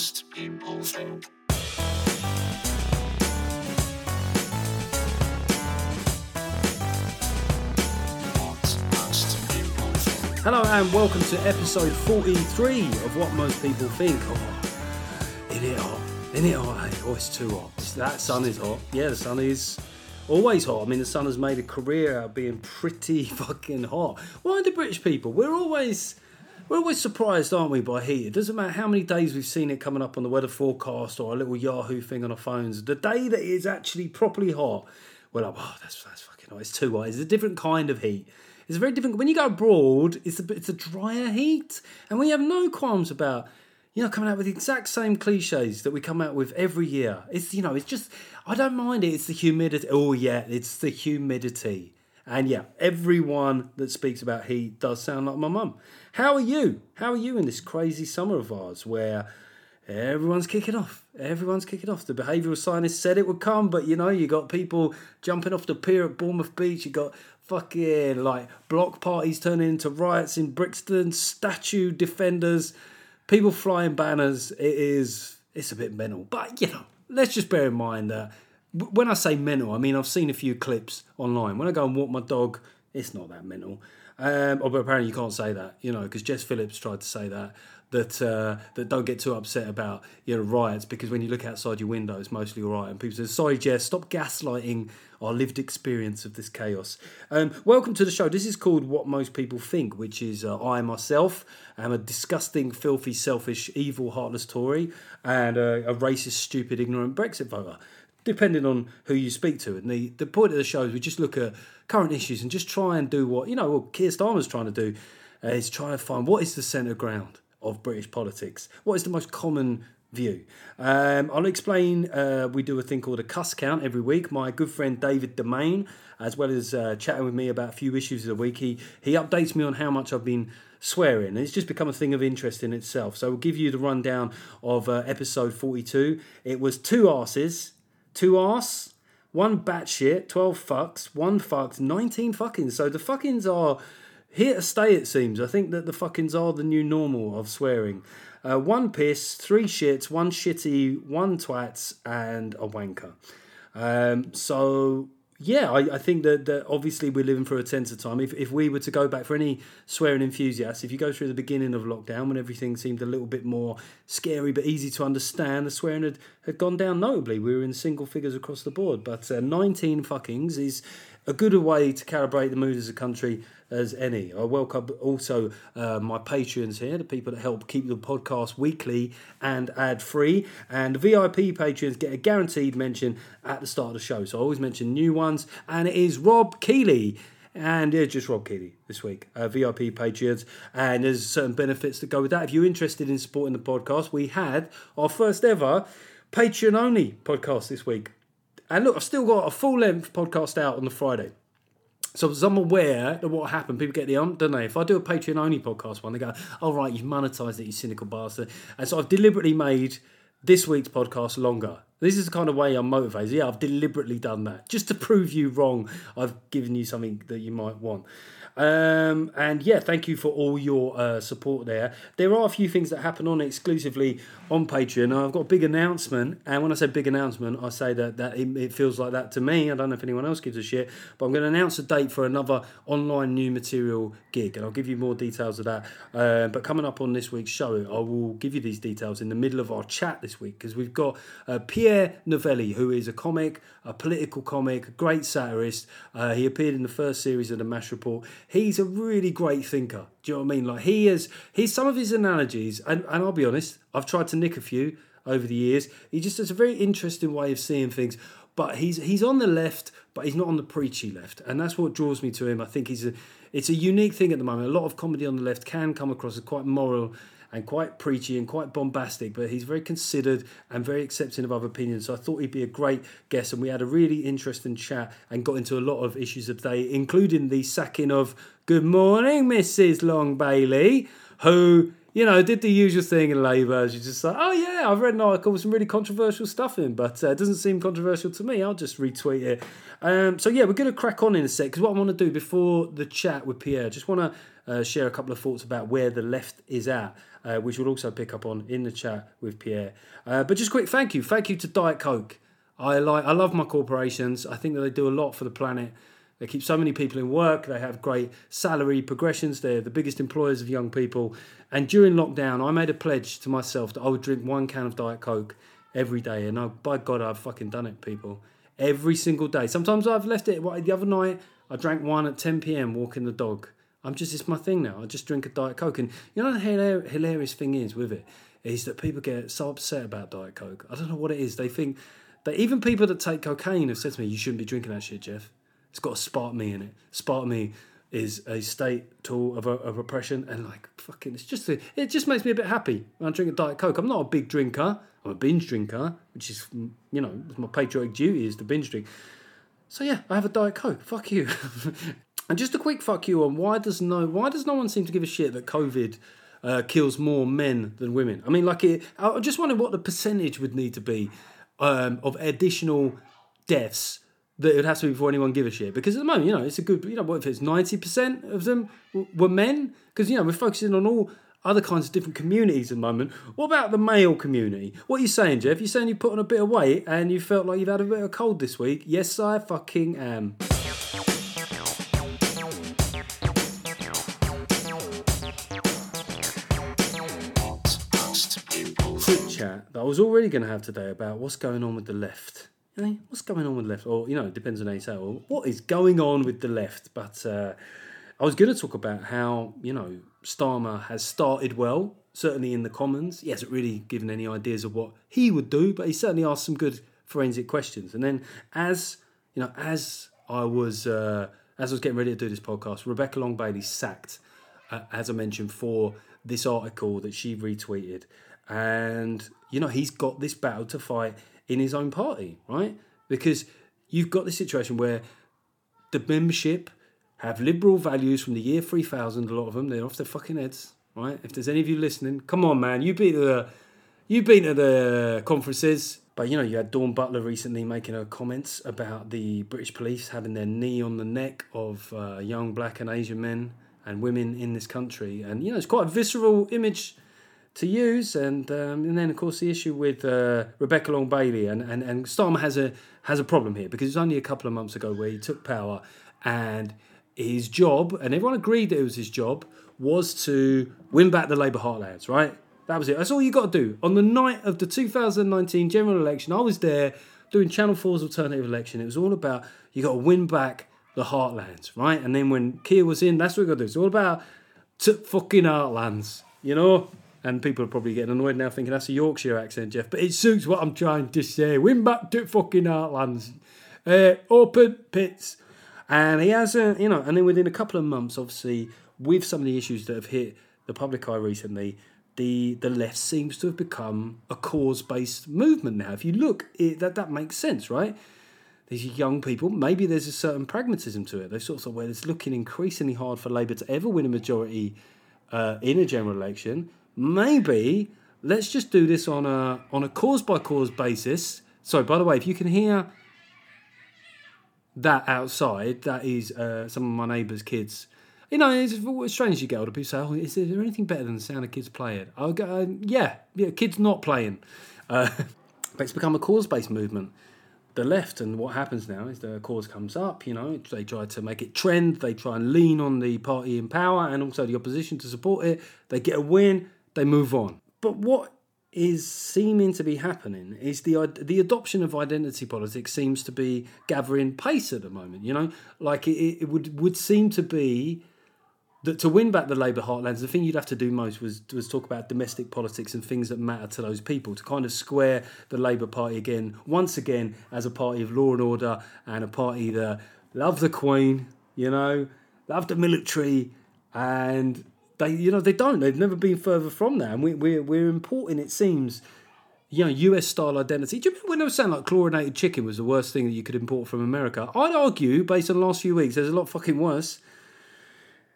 most people think. Hello and welcome to episode 43 of What Most People Think. Oh, in it hot, in it hot, hey, oh, it's too hot. That sun is hot. Yeah, the sun is always hot. I mean, the sun has made a career out of being pretty fucking hot. Why do British people? We're always. We're always surprised, aren't we, by heat? It doesn't matter how many days we've seen it coming up on the weather forecast or a little Yahoo thing on our phones. The day that it is actually properly hot, we're like, oh, that's, that's fucking hot. It's too hot. It's a different kind of heat. It's a very different. When you go abroad, it's a it's a drier heat, and we have no qualms about you know coming out with the exact same cliches that we come out with every year. It's you know it's just I don't mind it. It's the humidity. Oh yeah, it's the humidity. And yeah, everyone that speaks about heat does sound like my mum. How are you? How are you in this crazy summer of ours where everyone's kicking off? Everyone's kicking off. The behavioural scientist said it would come, but you know, you got people jumping off the pier at Bournemouth Beach. You got fucking like block parties turning into riots in Brixton, statue defenders, people flying banners. It is, it's a bit mental. But you know, let's just bear in mind that when I say mental, I mean I've seen a few clips online. When I go and walk my dog, it's not that mental. Um, oh, but apparently you can't say that, you know, because Jess Phillips tried to say that that uh, that don't get too upset about you know riots because when you look outside your window, it's mostly all right. And people say, "Sorry, Jess, stop gaslighting our lived experience of this chaos." Um, welcome to the show. This is called What Most People Think, which is uh, I myself am a disgusting, filthy, selfish, evil, heartless Tory and uh, a racist, stupid, ignorant Brexit voter depending on who you speak to. And the, the point of the show is we just look at current issues and just try and do what, you know, what Keir Starmer's trying to do uh, is try and find what is the centre ground of British politics? What is the most common view? Um, I'll explain. Uh, we do a thing called a cuss count every week. My good friend David Domain, as well as uh, chatting with me about a few issues of the week, he, he updates me on how much I've been swearing. It's just become a thing of interest in itself. So we'll give you the rundown of uh, episode 42. It was two arses, two arse, one batshit, 12 fucks, one fucked, 19 fuckings. So the fuckings are here to stay, it seems. I think that the fuckings are the new normal of swearing. Uh, one piss, three shits, one shitty, one twats, and a wanker. Um, so yeah, I, I think that, that obviously we're living through a tenser time. If, if we were to go back for any swearing enthusiasts, if you go through the beginning of lockdown when everything seemed a little bit more scary but easy to understand, the swearing had, had gone down notably. We were in single figures across the board. But uh, 19 fuckings is a good way to calibrate the mood as a country as any. I welcome also uh, my patrons here, the people that help keep the podcast weekly and ad free. And VIP patrons get a guaranteed mention at the start of the show. So I always mention new ones, and it is Rob Keeley. And yeah, just Rob Keeley this week, uh, VIP patrons, and there's certain benefits that go with that. If you're interested in supporting the podcast, we had our first ever Patreon only podcast this week. And look, I've still got a full length podcast out on the Friday. So I'm aware that what happened, people get the ump, don't they? If I do a Patreon only podcast one, they go, "Oh right, you've monetized it, you cynical bastard." And so I've deliberately made this week's podcast longer. This is the kind of way I'm motivated. Yeah, I've deliberately done that just to prove you wrong. I've given you something that you might want. Um, and yeah, thank you for all your uh, support there. There are a few things that happen on exclusively on Patreon. I've got a big announcement, and when I say big announcement, I say that that it, it feels like that to me. I don't know if anyone else gives a shit, but I'm going to announce a date for another online new material gig, and I'll give you more details of that. Uh, but coming up on this week's show, I will give you these details in the middle of our chat this week because we've got uh, Pierre Novellie, who is a comic, a political comic, great satirist. Uh, he appeared in the first series of the Mash Report. He's a really great thinker. Do you know what I mean? Like he is, he's some of his analogies, and, and I'll be honest, I've tried to nick a few over the years. He just has a very interesting way of seeing things. But he's he's on the left, but he's not on the preachy left, and that's what draws me to him. I think he's a it's a unique thing at the moment. A lot of comedy on the left can come across as quite moral and quite preachy and quite bombastic, but he's very considered and very accepting of other opinions. So I thought he'd be a great guest, and we had a really interesting chat and got into a lot of issues of day, including the sacking of Good Morning, Mrs. Long Bailey, who you know, did the usual thing in Labour. You're just like, oh yeah, I've read an article with some really controversial stuff in, but uh, it doesn't seem controversial to me. I'll just retweet it. Um, so yeah, we're going to crack on in a sec because what I want to do before the chat with Pierre, just want to uh, share a couple of thoughts about where the left is at, uh, which we'll also pick up on in the chat with Pierre. Uh, but just quick, thank you, thank you to Diet Coke. I like, I love my corporations. I think that they do a lot for the planet. They keep so many people in work. They have great salary progressions. They're the biggest employers of young people. And during lockdown, I made a pledge to myself that I would drink one can of Diet Coke every day. And I, by God, I've fucking done it, people. Every single day. Sometimes I've left it. The other night, I drank one at 10 p.m. walking the dog. I'm just, it's my thing now. I just drink a Diet Coke. And you know, the hilar- hilarious thing is with it is that people get so upset about Diet Coke. I don't know what it is. They think that even people that take cocaine have said to me, you shouldn't be drinking that shit, Geoff. It's got aspartame in it. Spark me is a state tool of, of oppression, and like fucking, it's just a, it just makes me a bit happy when I drink a diet coke. I'm not a big drinker. I'm a binge drinker, which is you know my patriotic duty is to binge drink. So yeah, I have a diet coke. Fuck you. and just a quick fuck you on why does no why does no one seem to give a shit that COVID uh, kills more men than women? I mean, like it. I just wonder what the percentage would need to be um, of additional deaths that it would have to be before anyone give a shit. Because at the moment, you know, it's a good, you know, what if it's 90% of them were men? Because, you know, we're focusing on all other kinds of different communities at the moment. What about the male community? What are you saying, Geoff? You're saying you put on a bit of weight and you felt like you've had a bit of a cold this week? Yes, I fucking am. That I was already going to have today about what's going on with the left. What's going on with the left? Or, you know, it depends on how you say it. What is going on with the left? But uh, I was going to talk about how, you know, Starmer has started well, certainly in the Commons. He hasn't really given any ideas of what he would do, but he certainly asked some good forensic questions. And then as, you know, as I was, uh, as I was getting ready to do this podcast, Rebecca Long Bailey sacked, uh, as I mentioned, for this article that she retweeted. And, you know, he's got this battle to fight in his own party, right? Because you've got this situation where the membership have liberal values from the year 3000, a lot of them, they're off their fucking heads, right? If there's any of you listening, come on, man, you've been to the, you've been to the conferences, but you know, you had Dawn Butler recently making her comments about the British police having their knee on the neck of uh, young black and Asian men and women in this country. And, you know, it's quite a visceral image to use. And um, and then of course the issue with uh, Rebecca Long Bailey and, and and Starmer has a has a problem here because it was only a couple of months ago where he took power and his job and everyone agreed that it was his job was to win back the Labour heartlands. Right, that was it. That's all you got to do on the night of the 2019 general election. I was there doing Channel 4's alternative election. It was all about you got to win back the heartlands, right? And then when Keir was in, that's what we got to do. It's all about t- fucking heartlands, you know. And people are probably getting annoyed now thinking that's a Yorkshire accent, Geoff. But it suits what I'm trying to say. Win back to fucking Heartlands. Uh, open pits. And he has, a, you know, and then within a couple of months, obviously, with some of the issues that have hit the public eye recently, the the left seems to have become a cause based movement now. If you look, it, that that makes sense, right? These young people, maybe there's a certain pragmatism to it. They sort of thought, well, it's looking increasingly hard for Labour to ever win a majority uh, in a general election maybe let's just do this on a on a cause by cause basis. So, by the way, if you can hear that outside, that is uh, some of my neighbours' kids. You know, it's, it's strange you get older people say, "Oh, is there anything better than the sound of kids playing?" I'll go, uh, "Yeah, yeah, kids not playing." Uh, but it's become a cause-based movement. The left and what happens now is the cause comes up. You know, they try to make it trend. They try and lean on the party in power and also the opposition to support it. They get a win they move on. But what is seeming to be happening is the the adoption of identity politics seems to be gathering pace at the moment. You know, like it, it would would seem to be that to win back the Labour heartlands, the thing you'd have to do most was was talk about domestic politics and things that matter to those people to kind of square the Labour Party again, once again as a party of law and order and a party that love the Queen, you know, love the military, and they, you know, they don't. They've never been further from that, and we, we're we're importing. It seems, you know, US style identity. Do you remember when they were saying like chlorinated chicken was the worst thing that you could import from America? I'd argue, based on the last few weeks, there's a lot fucking worse.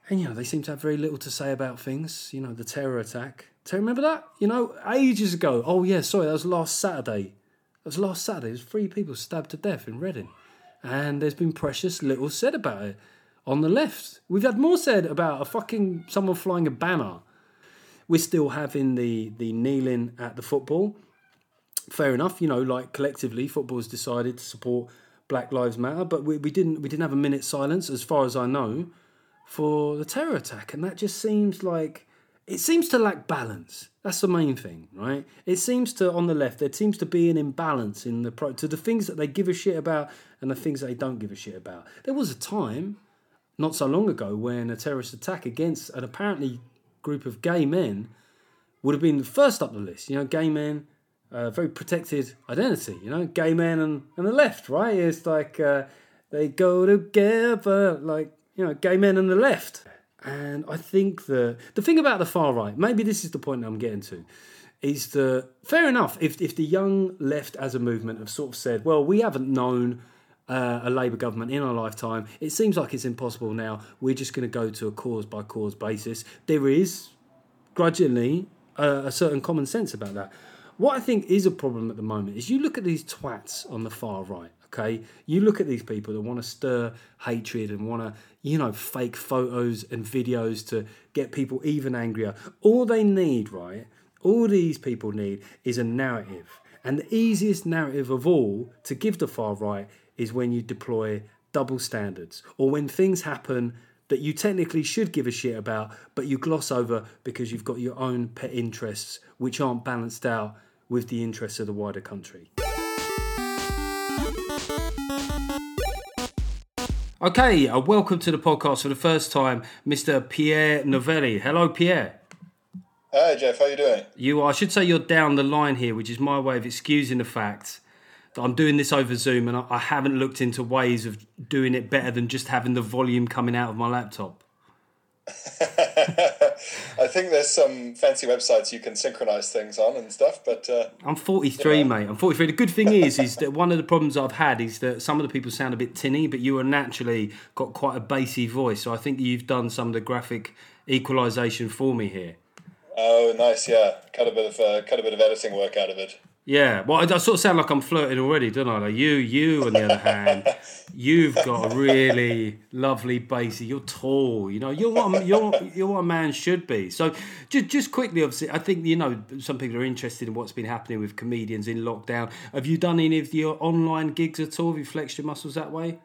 and you know they seem to have very little to say about things. You know, the terror attack. Do you remember that? You know, ages ago. Oh yeah, sorry, that was last Saturday. That was last Saturday. There's three people stabbed to death in Reading, and there's been precious little said about it on the left. We've had more said about a fucking someone flying a banner. We're still having the the kneeling at the football. Fair enough, you know, like collectively, football's decided to support Black Lives Matter, but we, we didn't we didn't have a minute's silence, as far as I know, for the terror attack, and that just seems like it seems to lack balance. That's the main thing, right? It seems to on the left there seems to be an imbalance in the pro to the things that they give a shit about and the things that they don't give a shit about. There was a time, not so long ago, when a terrorist attack against an apparently group of gay men would have been the first up the list. You know, gay men, uh, very protected identity. You know, gay men and, and the left, right? It's like uh, they go together, like you know, gay men and the left. And I think the the thing about the far right, maybe this is the point I'm getting to, is that fair enough. If if the young left as a movement have sort of said, well, we haven't known uh, a Labour government in our lifetime. It seems like it's impossible now. We're just going to go to a cause by cause basis. There is, grudgingly, a certain common sense about that. What I think is a problem at the moment is you look at these twats on the far right. Okay, you look at these people that want to stir hatred and want to, you know, fake photos and videos to get people even angrier. All they need, right? All these people need is a narrative. And the easiest narrative of all to give the far right is when you deploy double standards or when things happen that you technically should give a shit about, but you gloss over because you've got your own pet interests which aren't balanced out with the interests of the wider country. Okay, uh, welcome to the podcast for the first time, Mr. Pierre Novellie. Hello, Pierre. Hi Geoff, how are you doing? You, I should say, you're down the line here, which is my way of excusing the fact I'm doing this over Zoom, and I, I haven't looked into ways of doing it better than just having the volume coming out of my laptop. I think there's some fancy websites you can synchronize things on and stuff, but uh, I'm 43, Yeah. mate. I'm 43. The good thing is, is that one of the problems I've had is that some of the people sound a bit tinny, but you are naturally got quite a bassy voice. So I think you've done some of the graphic equalisation for me here. oh, nice, yeah, cut a bit of uh, cut a bit of editing work out of it. Yeah, well, I, I sort of sound like I'm flirting already, don't I? Like you, you, on the other hand, you've got a really lovely bassy. You're tall, you know. You're what a- you're you're what a man should be. So, just just quickly, obviously, I think you know some people are interested in what's been happening with comedians in lockdown. Have you done any of your online gigs at all? Have you flexed your muscles that way?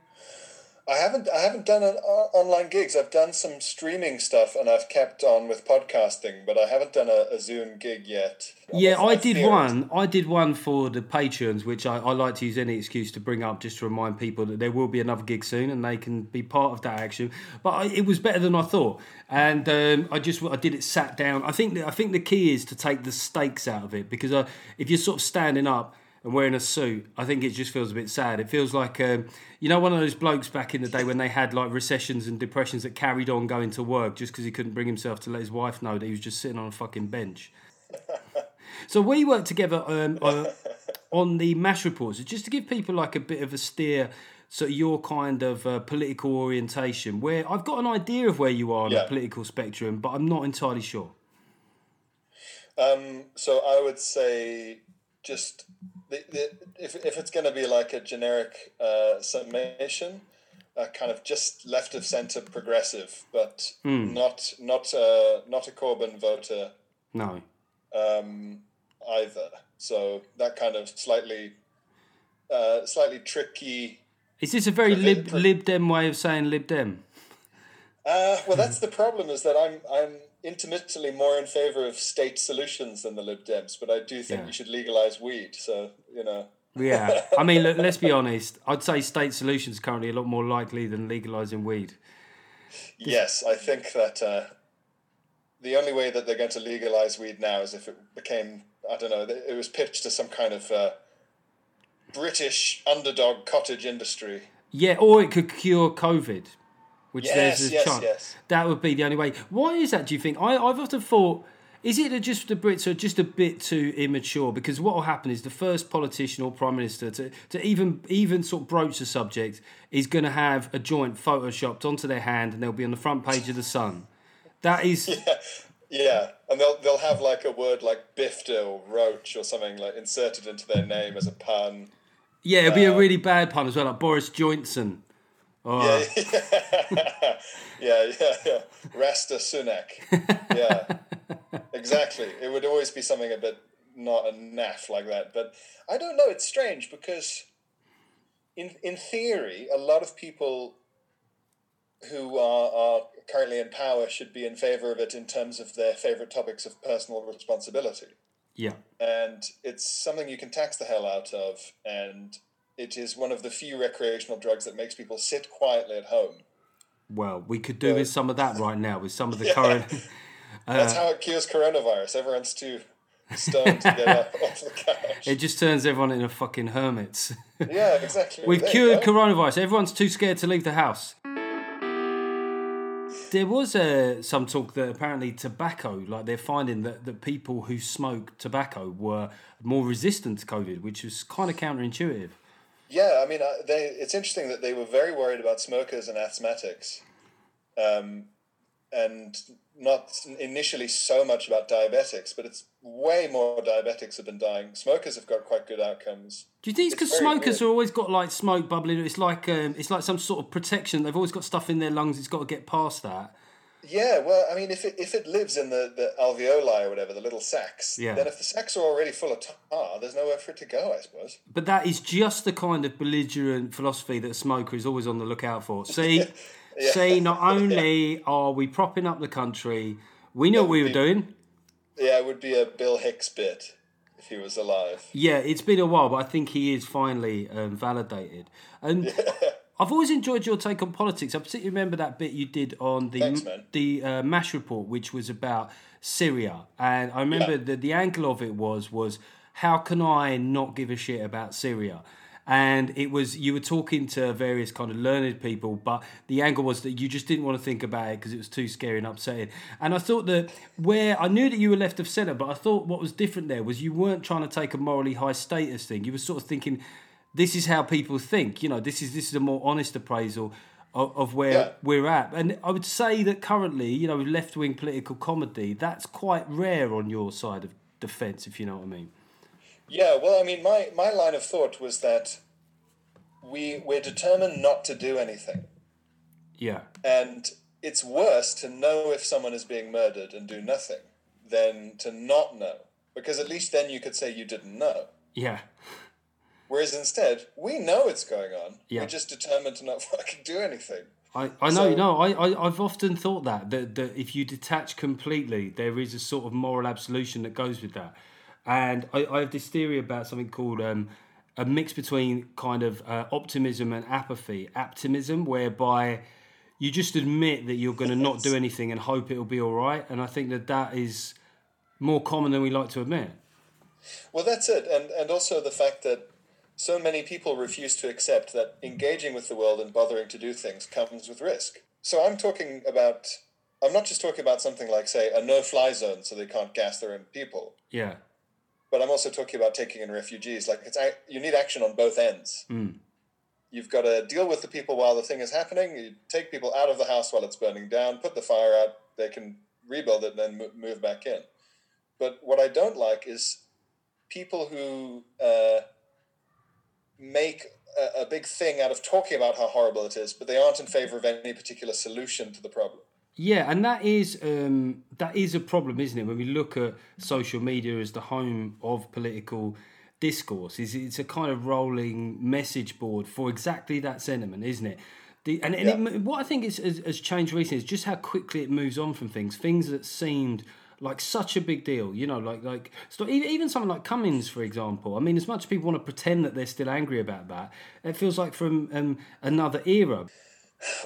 I haven't I haven't done an o- online gigs. I've done some streaming stuff, and I've kept on with podcasting, but I haven't done a, a Zoom gig yet. Yeah, I did feared- one. I did one for the Patreons, which I, I like to use any excuse to bring up just to remind people that there will be another gig soon and they can be part of that action. But I, it was better than I thought, and um, I just I did it sat down. I think I think the key is to take the stakes out of it because uh, if you're sort of standing up and wearing a suit, I think it just feels a bit sad. It feels like um, you know one of those blokes back in the day when they had like recessions and depressions that carried on going to work just because he couldn't bring himself to let his wife know that he was just sitting on a fucking bench. So we worked together um, uh, on the mash reports, just to give people like a bit of a steer. So your kind of uh, political orientation, where I've got an idea of where you are on the political spectrum, but I'm not entirely sure. Um, so I would say just the, the, if if it's going to be like a generic uh, summation, uh, kind of just left of center progressive, but not not uh, not a Corbyn voter No. um, either. So that kind of slightly uh, slightly tricky. Is this a very lib, lib dem way of saying lib dem? Uh, well, that's the problem is that I'm I'm intermittently more in favor of state solutions than the Lib Dems, but I do think Yeah. we should legalize weed. So you know. Yeah. I mean, look, let's be honest. I'd say state solutions currently a lot more likely than legalizing weed. Yes, I think that uh, the only way that they're going to legalize weed now is if it became, I don't know, it was pitched to some kind of uh, British underdog cottage industry. Yeah, or it could cure COVID, which Yes, there's a yes, chance. yes. That would be the only way. Why is that? Do you think? I, I've often thought Is it that just the Brits are just a bit too immature? Because what will happen is the first politician or prime minister to, to even even sort of broach the subject is going to have a joint photoshopped onto their hand, and they'll be on the front page of the Sun. That is, Yeah, yeah. and they'll they'll have like a word like bifta or roach or something like inserted into their name as a pun. yeah, it'll be a uh, really bad pun as well, like Boris Johnson. Or, Yeah, uh. yeah, yeah, yeah. Rasta Sunak. Yeah, exactly. It would always be something a bit not a naff like that. But I don't know. It's strange because, in in theory, a lot of people who are, are currently in power should be in favor of it in terms of their favorite topics of personal responsibility. yeah, and it's something you can tax the hell out of and it is one of the few recreational drugs that makes people sit quietly at home well, we could do with some of that right now with some of the current. that's how it cures coronavirus everyone's too stoned to get up off the couch It just turns everyone into fucking hermits. yeah exactly We've There cured coronavirus. Everyone's too scared to leave the house. There was uh, some talk that apparently tobacco, like they're finding that, that people who smoke tobacco were more resistant to COVID, which was kind of counterintuitive. Yeah i mean uh, they, it's interesting that they were very worried about smokers and asthmatics um, and not initially so much about diabetics but it's way more diabetics have been dying smokers have got quite good outcomes Do you think it's because smokers weird. are always got like smoke bubbling? It's like um, it's like some sort of protection. They've always got stuff in their lungs. It's got to get past that. Yeah, well, I mean, if it, if it lives in the, the alveoli or whatever, the little sacs, Yeah. then if the sacs are already full of tar, there's nowhere for it to go, I suppose. But that is just the kind of belligerent philosophy that a smoker is always on the lookout for. See, see, not only are we propping up the country, we know what we were doing. Yeah, it would be a Bill Hicks bit if he was alive. Yeah, it's been a while, but I think he is finally um, validated. And I've always enjoyed your take on politics. I particularly remember that bit you did on the Thanks, the uh, Mash report, which was about Syria, and I remember Yeah. that the angle of it was was how can I not give a shit about Syria? And it was you were talking to various kind of learned people, but the angle was that you just didn't want to think about it because it was too scary and upsetting. And I thought that where I knew that you were left of centre, but I thought what was different there was you weren't trying to take a morally high status thing. You were sort of thinking, this is how people think. You know, this is this is a more honest appraisal of, of where Yeah. we're at. And I would say that currently, you know, with left wing political comedy, that's quite rare on your side of defence, if you know what I mean. Yeah, well, I mean, my, my line of thought was that we, we're determined not to do anything. Yeah. And it's worse to know if someone is being murdered and do nothing than to not know. Because at least then you could say you didn't know. Yeah. Whereas instead, we know it's going on. Yeah. We're just determined to not fucking do anything. I, I know, So- no, I, I, I've often thought that, that, that if you detach completely, there is a sort of moral absolution that goes with that. And I, I have this theory about something called um, a mix between kind of uh, optimism and apathy. Optimism, whereby you just admit that you're going to not do anything and hope it'll be all right. And I think that that is more common than we like to admit. Well, that's it. And, and also the fact that so many people refuse to accept that engaging with the world and bothering to do things comes with risk. So I'm talking about, I'm not just talking about something like, say, a no fly zone so they can't gas their own people, Yeah. but I'm also talking about taking in refugees. Like, it's, you need action on both ends. You've got to deal with the people while the thing is happening. You take people out of the house while it's burning down, put the fire out, they can rebuild it and then move back in. But what I don't like is people who uh, make a, a big thing out of talking about how horrible it is, but they aren't in favor of any particular solution to the problem. Yeah, and that is um, that is a problem, isn't it? When we look at social media as the home of political discourse, is it's a kind of rolling message board for exactly that sentiment, isn't it? The, and and it, what I think is, has, has changed recently is just how quickly it moves on from things. Things that seemed like such a big deal, you know, like like even, even something like Cummings, for example. I mean, as much as people want to pretend that they're still angry about that, it feels like from um, another era.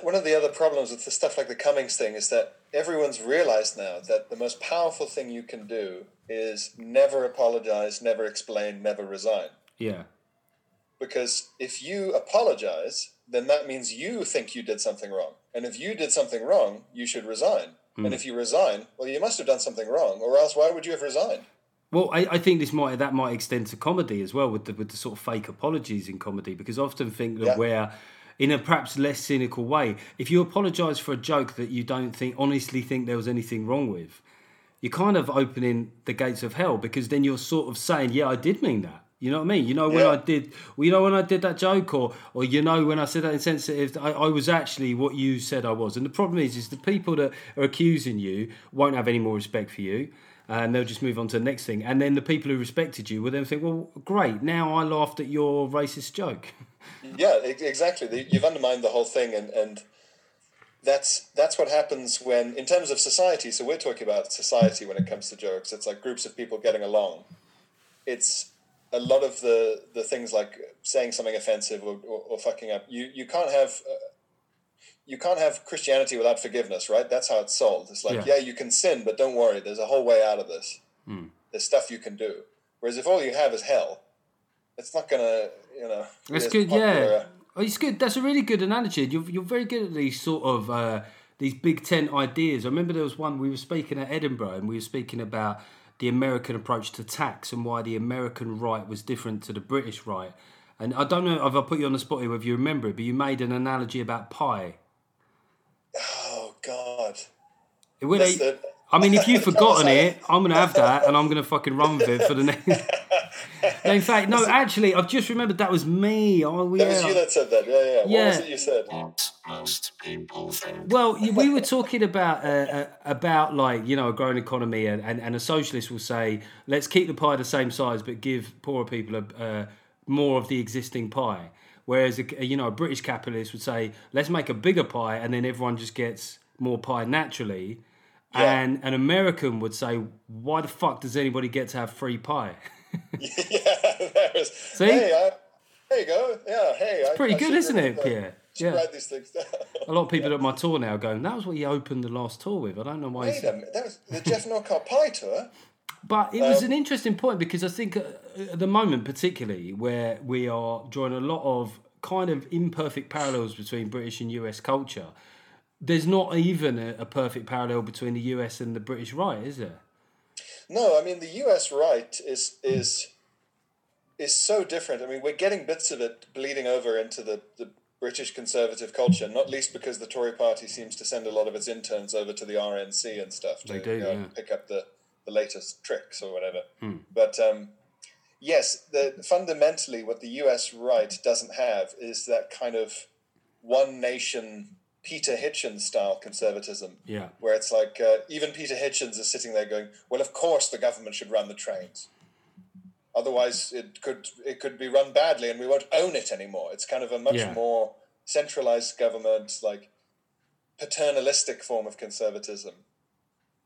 One of the other problems with the stuff like the Cummings thing is that everyone's realized now that the most powerful thing you can do is never apologize, never explain, never resign. Yeah, Because if you apologize, then that means you think you did something wrong. And if you did something wrong, you should resign. Hmm. And if you resign, well, you must have done something wrong, or else why would you have resigned? Well, I, I think this might that might extend to comedy as well with the with the sort of fake apologies in comedy because I often think that Yeah. where in a perhaps less cynical way, if you apologise for a joke that you don't think honestly think there was anything wrong with, you're kind of opening the gates of hell because then you're sort of saying, yeah, I did mean that. You know what I mean? You know when Yeah. I did, well, you know when I did that joke, or or you know when I said that insensitive, I, I was actually what you said I was. And the problem is, is the people that are accusing you won't have any more respect for you, and they'll just move on to the next thing. And then the people who respected you will then think, well, great, now I laughed at your racist joke. Yeah, exactly. You've undermined the whole thing, and, and that's that's what happens when, in terms of society. So we're talking about society when it comes to jokes. It's like groups of people getting along. It's a lot of the the things like saying something offensive or, or, or fucking up. You you can't have. Uh, you can't have Christianity without forgiveness, right? That's how it's sold. It's like, Yeah. yeah, you can sin, but don't worry. There's a whole way out of this. There's stuff you can do. Whereas if all you have is hell, it's not gonna, you know. That's good, yeah. Oh, it's good. That's a really good analogy. You're, you're very good at these sort of uh, these big tent ideas. I remember there was one we were speaking at Edinburgh, and we were speaking about the American approach to tax and why the American right was different to the British right. And I don't know if I put you on the spot here, if you remember it, but you made an analogy about pie. Oh God. It would- That's I mean, if you've forgotten it, I'm gonna have that, and I'm gonna fucking run with it for the next. No, in fact, no. Actually, I've just remembered that was me. Oh, yeah. That was you that said that. Yeah, yeah. What Yeah. was it you said? What most people think. Well, we were talking about uh, uh, about like you know a growing economy, and, and, and a socialist will say, let's keep the pie the same size, but give poorer people a, uh, more of the existing pie. Whereas a, you know a British capitalist would say, let's make a bigger pie, and then everyone just gets more pie naturally. Yeah. And an American would say, why the fuck does anybody get to have free pie? yeah, there is. See? Hey, I, there you go. Yeah, hey. It's Pretty good, isn't it, Pierre? Yeah. Yeah. These things down. A lot of people at my tour now going, that was what he opened the last tour with. I don't know why. Wait he's- a minute. That was the Geoff Norcott Pie tour. But it was Um, an interesting point because I think uh, at the moment, particularly where we are drawing a lot of kind of imperfect parallels between British and US culture, there's not even a, a perfect parallel between the US and the British right, is there? No, I mean the U.S. right is is is so different. I mean, we're getting bits of it bleeding over into the, the British conservative culture, not least because the Tory party seems to send a lot of its interns over to the RNC and stuff to do, yeah. pick up the, the latest tricks or whatever. But um, yes, the, fundamentally, what the U.S. right doesn't have is that kind of one nation Peter Hitchens style conservatism Yeah. where it's like uh, even Peter Hitchens is sitting there going, "Well, of course the government should run the trains. Otherwise, it could it could be run badly, and we won't own it anymore." It's kind of a much Yeah. more centralized government, like paternalistic form of conservatism,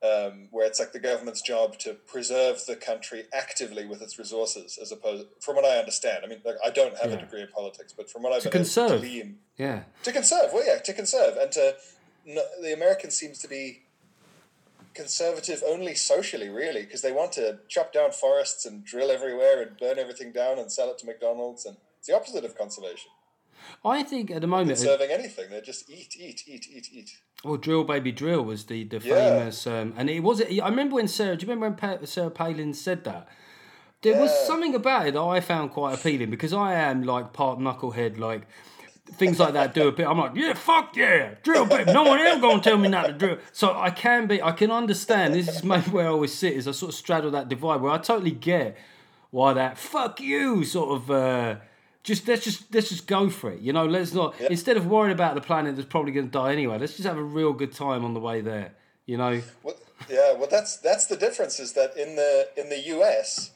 um, where it's like the government's job to preserve the country actively with its resources, as opposed, from what I understand. I mean, like, I don't have Yeah. a degree in politics, but from what I've To been able conserve. Yeah. to conserve. Well, yeah, to conserve, and to no, the American seems to be conservative only socially, really, because they want to chop down forests and drill everywhere and burn everything down and sell it to McDonald's, and it's the opposite of conservation. I think at the moment, serving anything, they just eat, eat, eat, eat, eat. well, Drill Baby Drill was the, the Yeah. famous, um, and it was. I remember when Sarah. Do you remember when pa- Sarah Palin said that? There was something about it that I found quite appealing because I am like part knucklehead, like things like that do a bit. I'm like, yeah, fuck yeah, drill baby. No one ever gonna tell me not to drill. So I can be, I can understand. This is maybe where I always sit is I sort of straddle that divide where I totally get why that fuck you sort of. Uh, just let's just let's just go for it. You know, let's not instead of worrying about the planet that's probably going to die anyway. Let's just have a real good time on the way there. You know, What, yeah, well, that's that's the difference. Is that in the in the U.S.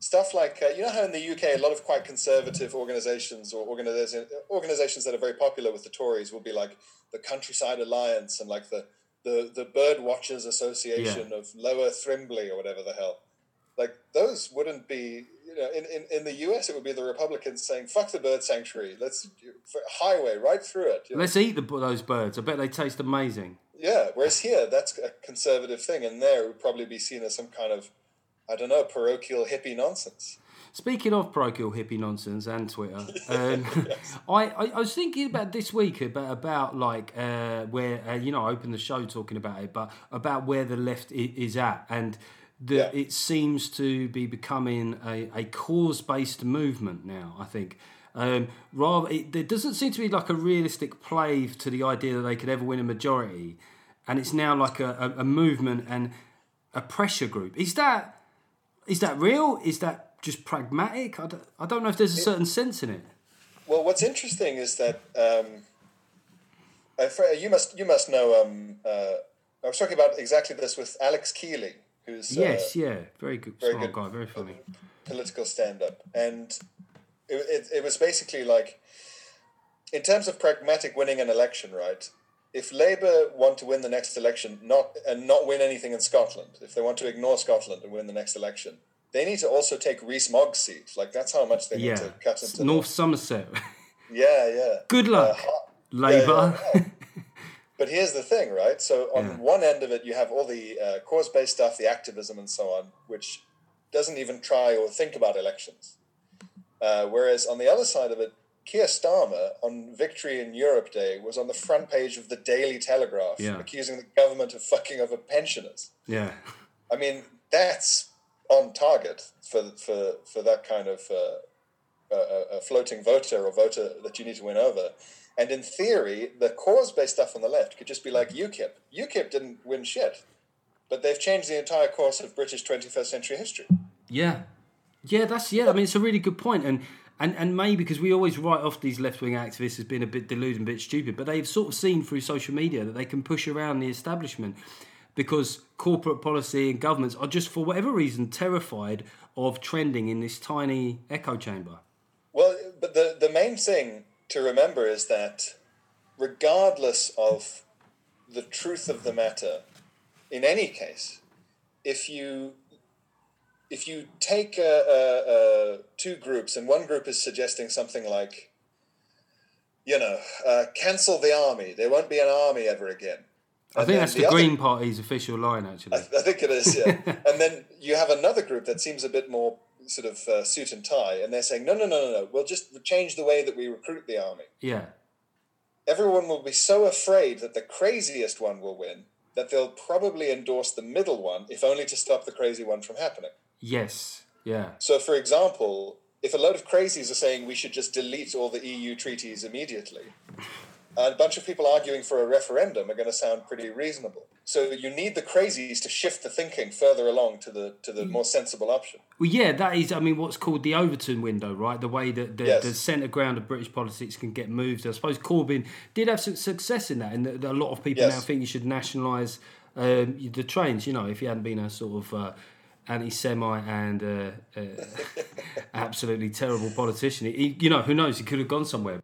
stuff like uh, you know how in the UK a lot of quite conservative organizations or organizations organizations that are very popular with the Tories will be like the Countryside Alliance and like the the the Bird Watchers Association of Lower Thrimbley or whatever the hell. Like those wouldn't be you know in, in, in the US it would be the Republicans saying fuck the bird sanctuary let's highway right through it. you know? let's eat the, those birds. I bet they taste amazing. Yeah, whereas here, that's a conservative thing, and there it would probably be seen as some kind of I don't know, parochial hippie nonsense. Speaking of parochial hippie nonsense and Twitter, um, I, I, I was thinking about this week about about like uh, where uh, you know I opened the show talking about it, but about where the left i- is at, and the, Yeah. it seems to be becoming a, a cause based movement now. I think. Um, rather, it, there doesn't seem to be like a realistic play to the idea that they could ever win a majority, and it's now like a, a, a movement and a pressure group. Is that is that real? Is that just pragmatic? I don't, I don't know if there's a certain sense in it. Well, what's interesting is that um, you must you must know. Um, uh, I was talking about exactly this with Alex Kealy, who's Yes, uh, yeah, very good, very smart good. guy, very funny. political stand-up, and it, it, it was basically like, in terms of pragmatic winning an election, right? If Labour want to win the next election, not and not win anything in Scotland, if they want to ignore Scotland and win the next election, they need to also take Rees Mogg's seat. Like that's how much they Yeah, need to cut into. North Somerset. Yeah, yeah. Good luck, Uh, Labour. yeah, yeah. But here's the thing, right? So on Yeah. one end of it, you have all the uh, cause-based stuff, the activism, and so on, which doesn't even try or think about elections. Uh, whereas on the other side of it, Keir Starmer on Victory in Europe Day was on the front page of the Daily Telegraph, Yeah. accusing the government of fucking over pensioners. yeah, I mean, that's on target for for for that kind of uh, a, a floating voter or voter that you need to win over. And in theory, the cause-based stuff on the left could just be like UKIP. UKIP didn't win shit, but they've changed the entire course of British 21st century history. yeah, yeah. That's yeah. I mean, it's a really good point, and and and maybe because we always write off these left wing activists as being a bit deluded, and a bit stupid, but they've sort of seen through social media that they can push around the establishment because corporate policy and governments are just for whatever reason terrified of trending in this tiny echo chamber. But the, the main thing to remember is that regardless of the truth of the matter, in any case, if you if you take uh, uh, uh, two groups and one group is suggesting something like, you know, uh, cancel the army, there won't be an army ever again. I think that's the, other- Green Party's official line, actually. I, I think it is, yeah. and then you have another group that seems a bit more sort of uh, suit and tie, and they're saying, no, no, no, no, no, we'll just change the way that we recruit the army. yeah, Everyone will be so afraid that the craziest one will win that they'll probably endorse the middle one, if only to stop the crazy one from happening. yes, yeah, So, for example, if a load of crazies are saying we should just delete all the EU treaties immediately, a bunch of people arguing for a referendum are going to sound pretty reasonable. So you need the crazies to shift the thinking further along to the to the more sensible option. Well, yeah, that is, I mean, what's called the Overton window, right? The way that the, Yes. the centre ground of British politics can get moved. I suppose Corbyn did have some success in that, and a lot of people Yes. now think you should nationalise um, the trains. You know, if he hadn't been a sort of uh, anti-Semite and uh, uh, absolutely terrible politician, he, you know, who knows? He could have gone somewhere.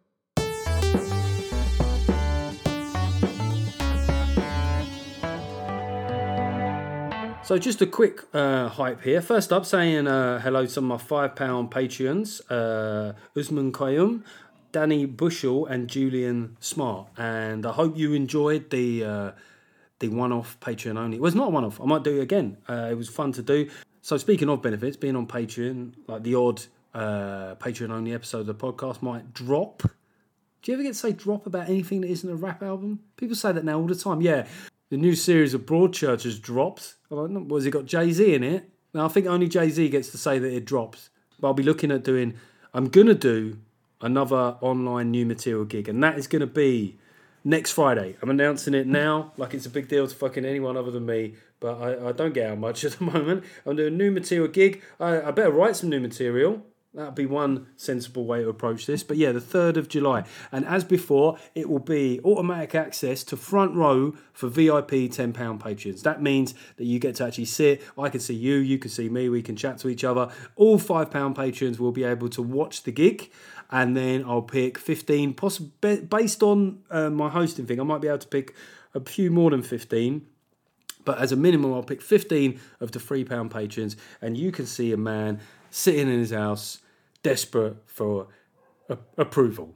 So just a quick uh, hype here. First up, saying uh, hello to some of my five pound Patreons: uh, Usman Qayyum, Danny Bushell, and Julian Smart. And I hope you enjoyed the uh, the one off Patreon only. It was not one off. I might do it again. Uh, it was fun to do. So speaking of benefits, being on Patreon, like the odd uh, Patreon only episode of the podcast might drop. Do you ever get to say drop about anything that isn't a rap album? People say that now all the time. Yeah, the new series of Broadchurch has dropped. Like, "No, Was it got Jay Z in it? Now I think only Jay Z gets to say that it drops. But I'll be looking at doing. I'm gonna do another online new material gig, and that is gonna be next Friday. I'm announcing it now, like it's a big deal to fucking anyone other than me. But I, I don't get out much at the moment. I'm doing a new material gig. I, I better write some new material. That'd be one sensible way to approach this. But yeah, the 3rd of July. And as before, it will be automatic access to front row for VIP £10 patrons. That means that you get to actually sit. I can see you, you can see me, we can chat to each other. All £5 patrons will be able to watch the gig. And then I'll pick 15, possibly based on uh, my hosting thing, I might be able to pick a few more than 15 but as a minimum, I'll pick 15 of the £3 patrons, and you can see a man sitting in his house, desperate for a- approval.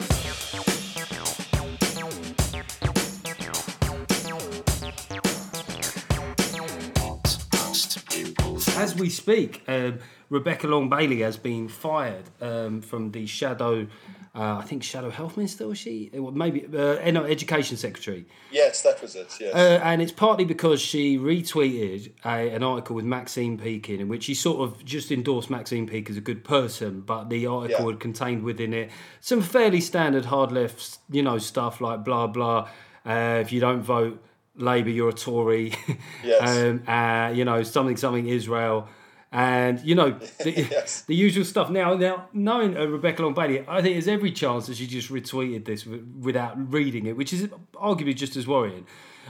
As we speak, um, Rebecca Long Bailey has been fired um, from the Shadow, uh, I think Shadow Health Minister, was she? Maybe uh, no, Education Secretary. Yes, that was it. Yes. Uh, and it's partly because she retweeted a, an article with Maxine Peake in, in which she sort of just endorsed Maxine Peake as a good person, but the article Yeah. had contained within it some fairly standard hard left, you know, stuff like blah blah. Uh, if you don't vote Labour, you're a Tory. Yes. um, uh, you know, something something Israel. And you know the, Yes. the usual stuff. Now, now knowing uh, Rebecca Long Bailey, I think there's every chance that she just retweeted this w- without reading it, which is arguably just as worrying.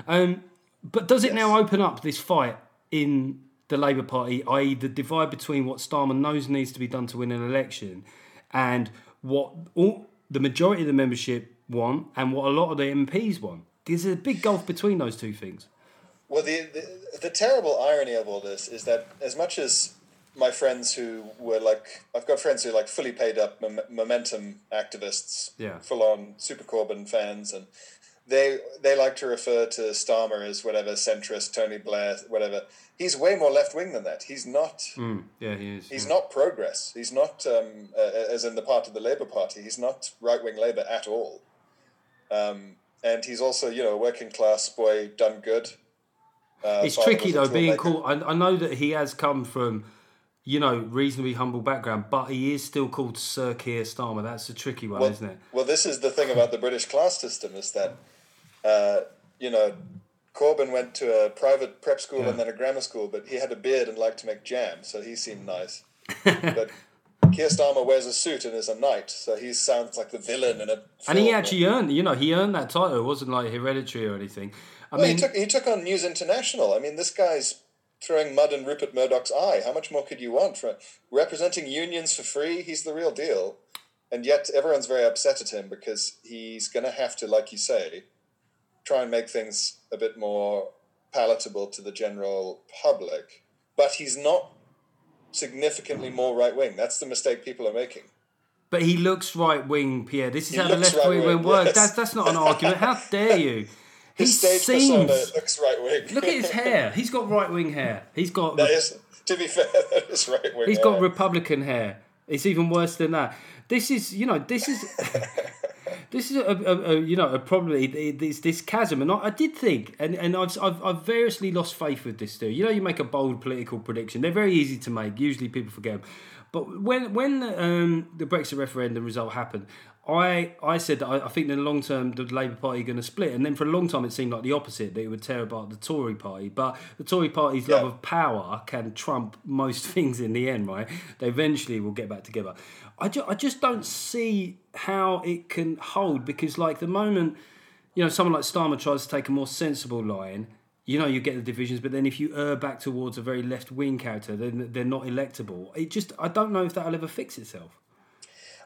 Um, but does it now open up this fight in the Labour Party, i.e., the divide between what Starmer knows needs to be done to win an election and what all, the majority of the membership want and what a lot of the MPs want? There's a big gulf between those two things. Well, the, the the terrible irony of all this is that as much as my friends who were like, I've got friends who are like fully paid up mom- momentum activists, Yeah. full on Super Corbyn fans, and they they like to refer to Starmer as whatever centrist, Tony Blair, whatever. He's way more left wing than that. He's not. Yeah, he is. He's not progress. He's not, um, uh, as in the part of the Labour Party. He's not right wing Labour at all. Um, and he's also, you know, a working class boy, done good. Uh, It's tricky though, being called. I, I know that he has come from, you know, reasonably humble background, but he is still called Sir Keir Starmer. That's a tricky one, Well, isn't it? well, this is the thing about the British class system is that, uh, you know, Corbyn went to a private prep school Yeah. and then a grammar school, but he had a beard and liked to make jam, so he seemed nice. but Keir Starmer wears a suit and is a knight, so he sounds like the villain in a. And he actually earned, you know, he earned that title. It wasn't like hereditary or anything. I Well, mean, he took he took on News International. I mean, this guy's throwing mud in Rupert Murdoch's eye. How much more could you want? For representing unions for free, he's the real deal. And yet, everyone's very upset at him because he's going to have to, like you say, try and make things a bit more palatable to the general public. But he's not significantly more right wing. That's the mistake people are making. but he looks right wing, Pierre. This is He how the left wing works. yes. That's that's not an argument. How dare you? He His stage seems. persona looks right wing. Look at his hair. He's got right wing hair. He's got. that is, to be fair, that is right wing. He's got Republican hair. It's even worse than that. This is, you know, this is, this is a, a, a you know, a probably this this chasm. And I, I did think, and, and I've, I've I've variously lost faith with this too. You know, you make a bold political prediction. They're very easy to make. Usually, people forget them. But when when um, the Brexit referendum result happened, I I said that I, I think in the long term the Labour Party are going to split, and then for a long time it seemed like the opposite that it would tear apart the Tory Party. But the Tory Party's love of power can trump most things in the end, right? They eventually will get back together. I, ju- I just don't see how it can hold because, like, the moment you know someone like Starmer tries to take a more sensible line, you know, you get the divisions. But then if you err back towards a very left wing character, then they're not electable. It just I don't know if that'll ever fix itself.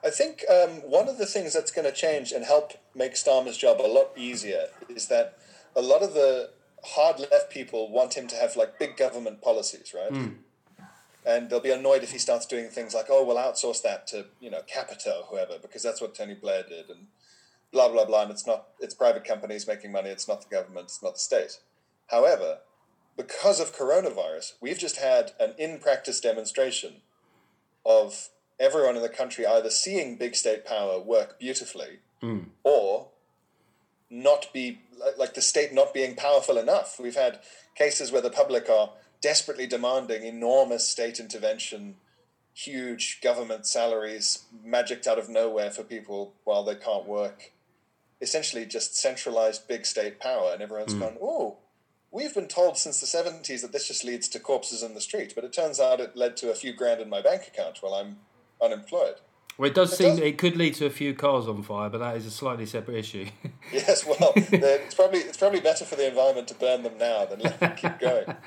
I think um, one of the things that's going to change and help make Starmer's job a lot easier is that a lot of the hard left people want him to have like big government policies, right? And they'll be annoyed if he starts doing things like, "Oh, we'll outsource that to you know Capita or whoever," because that's what Tony Blair did, and blah blah blah. And it's not it's private companies making money. It's not the government. It's not the state. However, because of coronavirus, we've just had an in practice demonstration of everyone in the country either seeing big state power work beautifully hmm. or not be like- the state not being powerful enough. We've had cases where the public are desperately demanding enormous state intervention, huge government salaries magicked out of nowhere for people while they can't work. Essentially, just centralized big state power, and everyone's hmm. gone, oh, we've been told since the 70s that this just leads to corpses in the street, but it turns out it led to a few grand in my bank account while I'm unemployed. Well, it does seem does- it could lead to a few cars on fire, but that is a slightly separate issue. Yes, well, it's probably it's probably better for the environment to burn them now than let them keep going.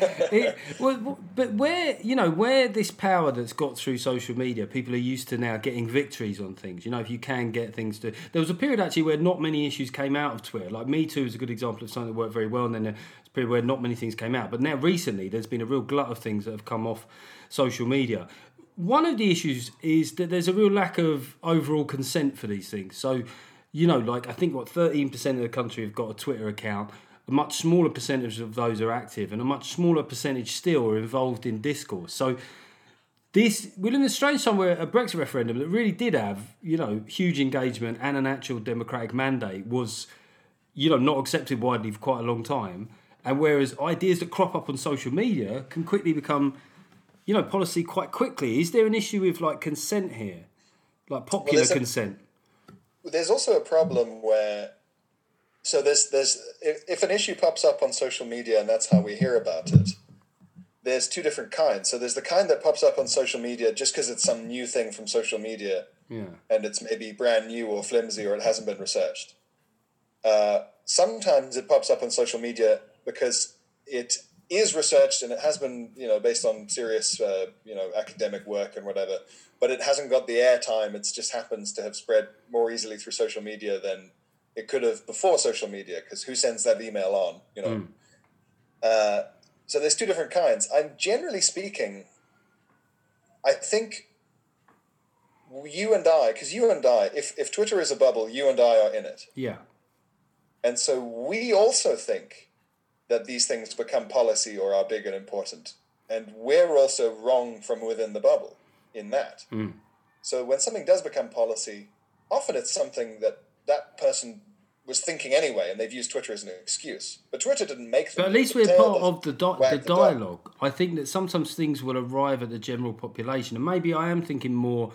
It- well, but where you know where this power that's got through social media, people are used to now getting victories on things. You know, if you can get things to, there was a period actually where not many issues came out of Twitter. Like Me Too is a good example of something that worked very well, and then there's a period where not many things came out. But now recently, there's been a real glut of things that have come off social media. One of the issues is that there's a real lack of overall consent for these things. So, you know, like I think what 13% of the country have got a Twitter account. a much smaller percentage of those are active, and a much smaller percentage still are involved in discourse. So this we're in a strange time where a Brexit referendum that really did have you know huge engagement and an actual democratic mandate was you know not accepted widely for quite a long time, and whereas ideas that crop up on social media can quickly become you know policy quite quickly. Is there an issue with like consent here, like popular a- consent? there's also a problem where so there's there's if, if an issue pops up on social media and that's how we hear about it there's two different kinds so there's the kind that pops up on social media just because it's some new thing from social media Yeah, and it's maybe brand new or flimsy or it hasn't been researched uh, sometimes it pops up on social media because it is researched and it has been you know based on serious uh, you know academic work and whatever but it hasn't got the airtime. It just happens to have spread more easily through social media than it could have before social media because who sends that email on you know? Uh, so there's two different kinds. I'm generally speaking i think you and i because you and i if, if twitter is a bubble you and i are in it. Yeah, and so we also think that these things become policy or are big and important. And we're also wrong from within the bubble in that. Hmm. So when something does become policy, often it's something that that person was thinking anyway, and they've used Twitter as an excuse. But Twitter didn't make them. but at least we're part of the di- the dialogue. I think that sometimes things will arrive at the general population, and maybe I am thinking more.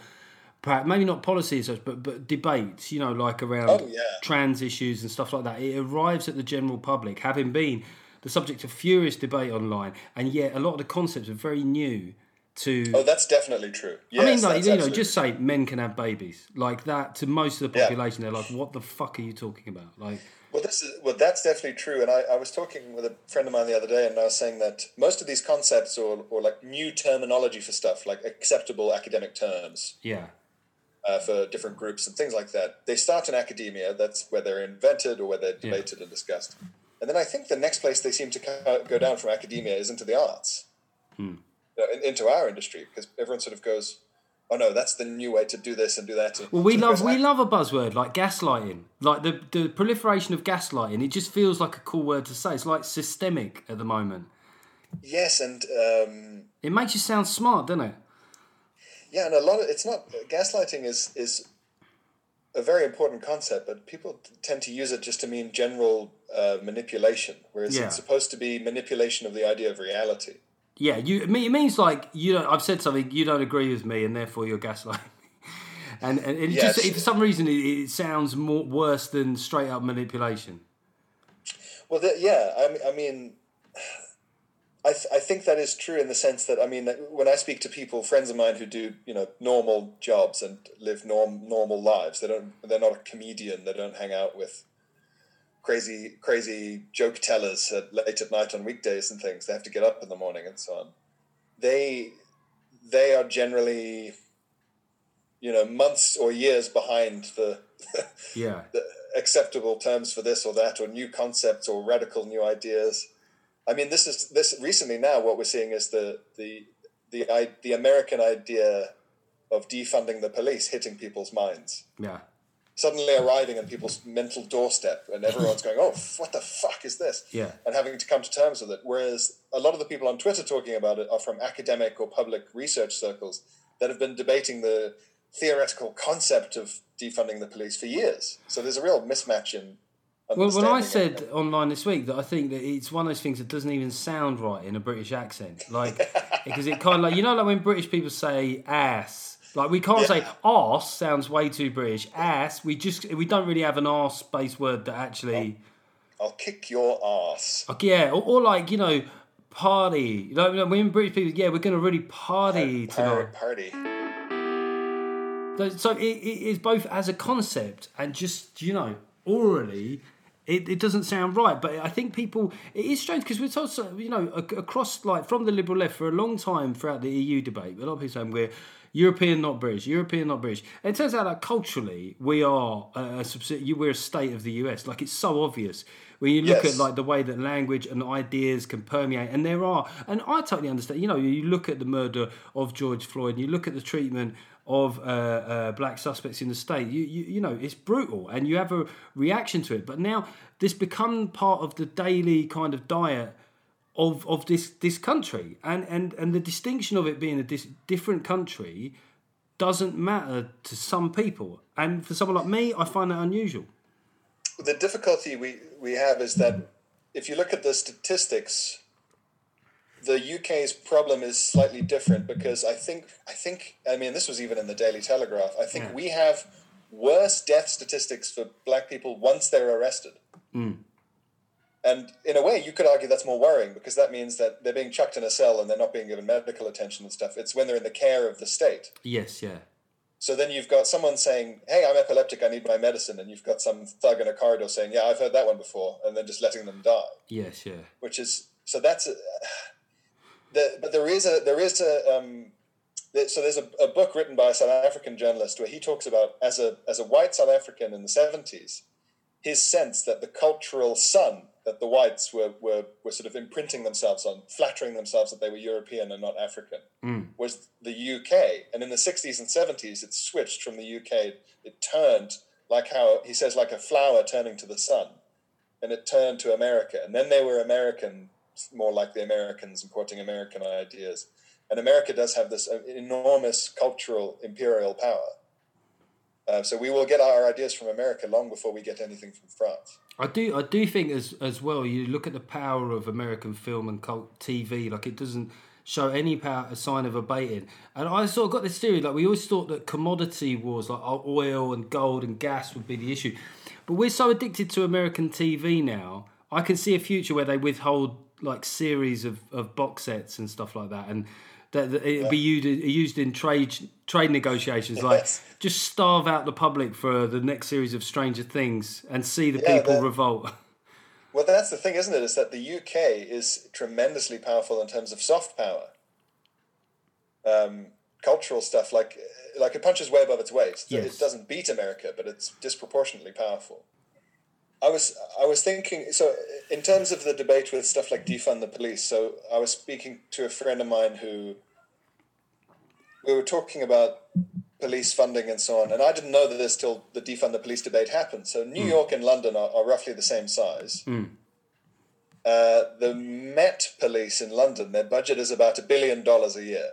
Perhaps maybe not policy as such, but but debates. You know, like around Oh, yeah. trans issues and stuff like that. It arrives at the general public, having been the subject of furious debate online, and yet a lot of the concepts are very new to. Oh, that's definitely true. Yes, I mean, like you know, just say men can have babies like that to most of the Yeah. population. They're like, "What the fuck are you talking about?" Like, Well, this is well. That's definitely true. And I, I was talking with a friend of mine the other day, and I was saying that most of these concepts, or or like new terminology for stuff, like acceptable academic terms yeah, uh, for different groups and things like that, they start in academia. That's where they're invented or where they're debated and discussed. And then I think the next place they seem to go down from academia is into the arts, you know, into our industry, because everyone sort of goes, "Oh no, that's the new way to do this and do that." Well, we love we love a buzzword like gaslighting, like the the proliferation of gaslighting. It just feels like a cool word to say. It's like systemic at the moment. Yes, and um, It makes you sound smart, doesn't it? Yeah, and a lot of it's not gaslighting is is a very important concept, but people tend to use it just to mean general uh, manipulation, whereas Yeah. it's supposed to be manipulation of the idea of reality. Yeah, you. It mean- it means like you don't. I've said something you don't agree with me, and therefore you're gaslighting me. And, and it Yes. just for some reason it, it sounds more worse than straight up manipulation. Well, the, yeah, I mean, I mean, I, th- I think that is true in the sense that I mean, when I speak to people, friends of mine who do you know normal jobs and live norm normal lives, they don't they're not a comedian. They don't hang out with crazy crazy joke tellers at, late at night on weekdays and things. They have to get up in the morning and so on. They they are generally you know months or years behind the Yeah, the acceptable terms for this or that or new concepts or radical new ideas i mean this is this recently now what we're seeing is the the the i the american idea of defunding the police hitting people's minds yeah, suddenly arriving on people's mental doorstep and everyone's going oh what the fuck is this? Yeah. and having to come to terms with it. Whereas a lot of the people on twitter talking about it are from academic or public research circles that have been debating the theoretical concept of defunding the police for years. So there's a real mismatch in Well, when I said online this week that I think that it's one of those things that doesn't even sound right in a British accent, like because it kind of like you know like when British people say ass, like we can't say arse sounds way too British. Ass, we just we don't really have an arse based word that actually, I'll kick your ass. like, yeah, or, or like you know party. You know when British people, yeah, we're gonna really party tonight. Par- party. So- So it, it is both as a concept and just you know orally. It, it doesn't sound right, but I think people. It is strange because we're told, so, you know, across like from the liberal left for a long time throughout the EU debate. A lot of people saying we're European, not British. European, not British. And it turns out that culturally we are a, a We're a state of the US. Like it's so obvious. When you look Yes. at like the way that language and ideas can permeate, and there are, and I totally understand. You know, you look at the murder of George Floyd, and you look at the treatment of uh, uh, black suspects in the state. You, you you know, it's brutal, and you have a reaction to it. But now this become part of the daily kind of diet of of this this country, and and and the distinction of it being a dis- different country doesn't matter to some people, and for someone like me, I find that unusual. the difficulty we, we have is that if you look at the statistics, the UK's problem is slightly different because I think I think I mean this was even in the Daily Telegraph. I think Yeah. we have worse death statistics for black people once they're arrested. Mm. And in a way, you could argue that's more worrying because that means that they're being chucked in a cell and they're not being given medical attention and stuff. It's when they're in the care of the state. Yes, yeah, So then you've got someone saying, "Hey, I'm epileptic. I need my medicine," and you've got some thug in a corridor saying, "Yeah, I've heard that one before," and then just letting them die, yes, yeah, which is so that's a, the but there is a there is a um, so there's a, a book written by a South African journalist where he talks about as a as a white South African in the seventies, his sense that the cultural sun that the whites were, were were sort of imprinting themselves on, flattering themselves that they were European and not African was the UK. And in the 60s and 70s, it switched from the UK. It turned like how he says, like a flower turning to the sun. And it turned to America. And then they were American, more like the Americans, importing American ideas. And America does have this uh, enormous cultural imperial power. Uh, so we will get our ideas from America long before we get anything from France. I do, I do think as as well. You look at the power of American film and cult TV. Like it doesn't show any power, a sign of abating. And I sort of got this theory. Like we always thought that commodity wars, like oil and gold and gas, would be the issue. But we're so addicted to American TV now. I can see a future where they withhold like series of, of box sets and stuff like that, and that, that it'd be used used in trade trade negotiations. Like Yes. just starve out the public for the next series of Stranger Things and see the Yeah, people that- revolt. Well, that's the thing, isn't it? Is that the UK is tremendously powerful in terms of soft power, um, cultural stuff. Like, like it punches way above its weight. Yes. It doesn't beat America, but it's disproportionately powerful. I was I was thinking so in terms of the debate with stuff like defund the police. So I was speaking to a friend of mine who we were talking about police funding and so on, and I didn't know that this till the defund the police debate happened. So New York and London are, are roughly the same size. Uh, the Met Police in London, their budget is about a billion dollars a year.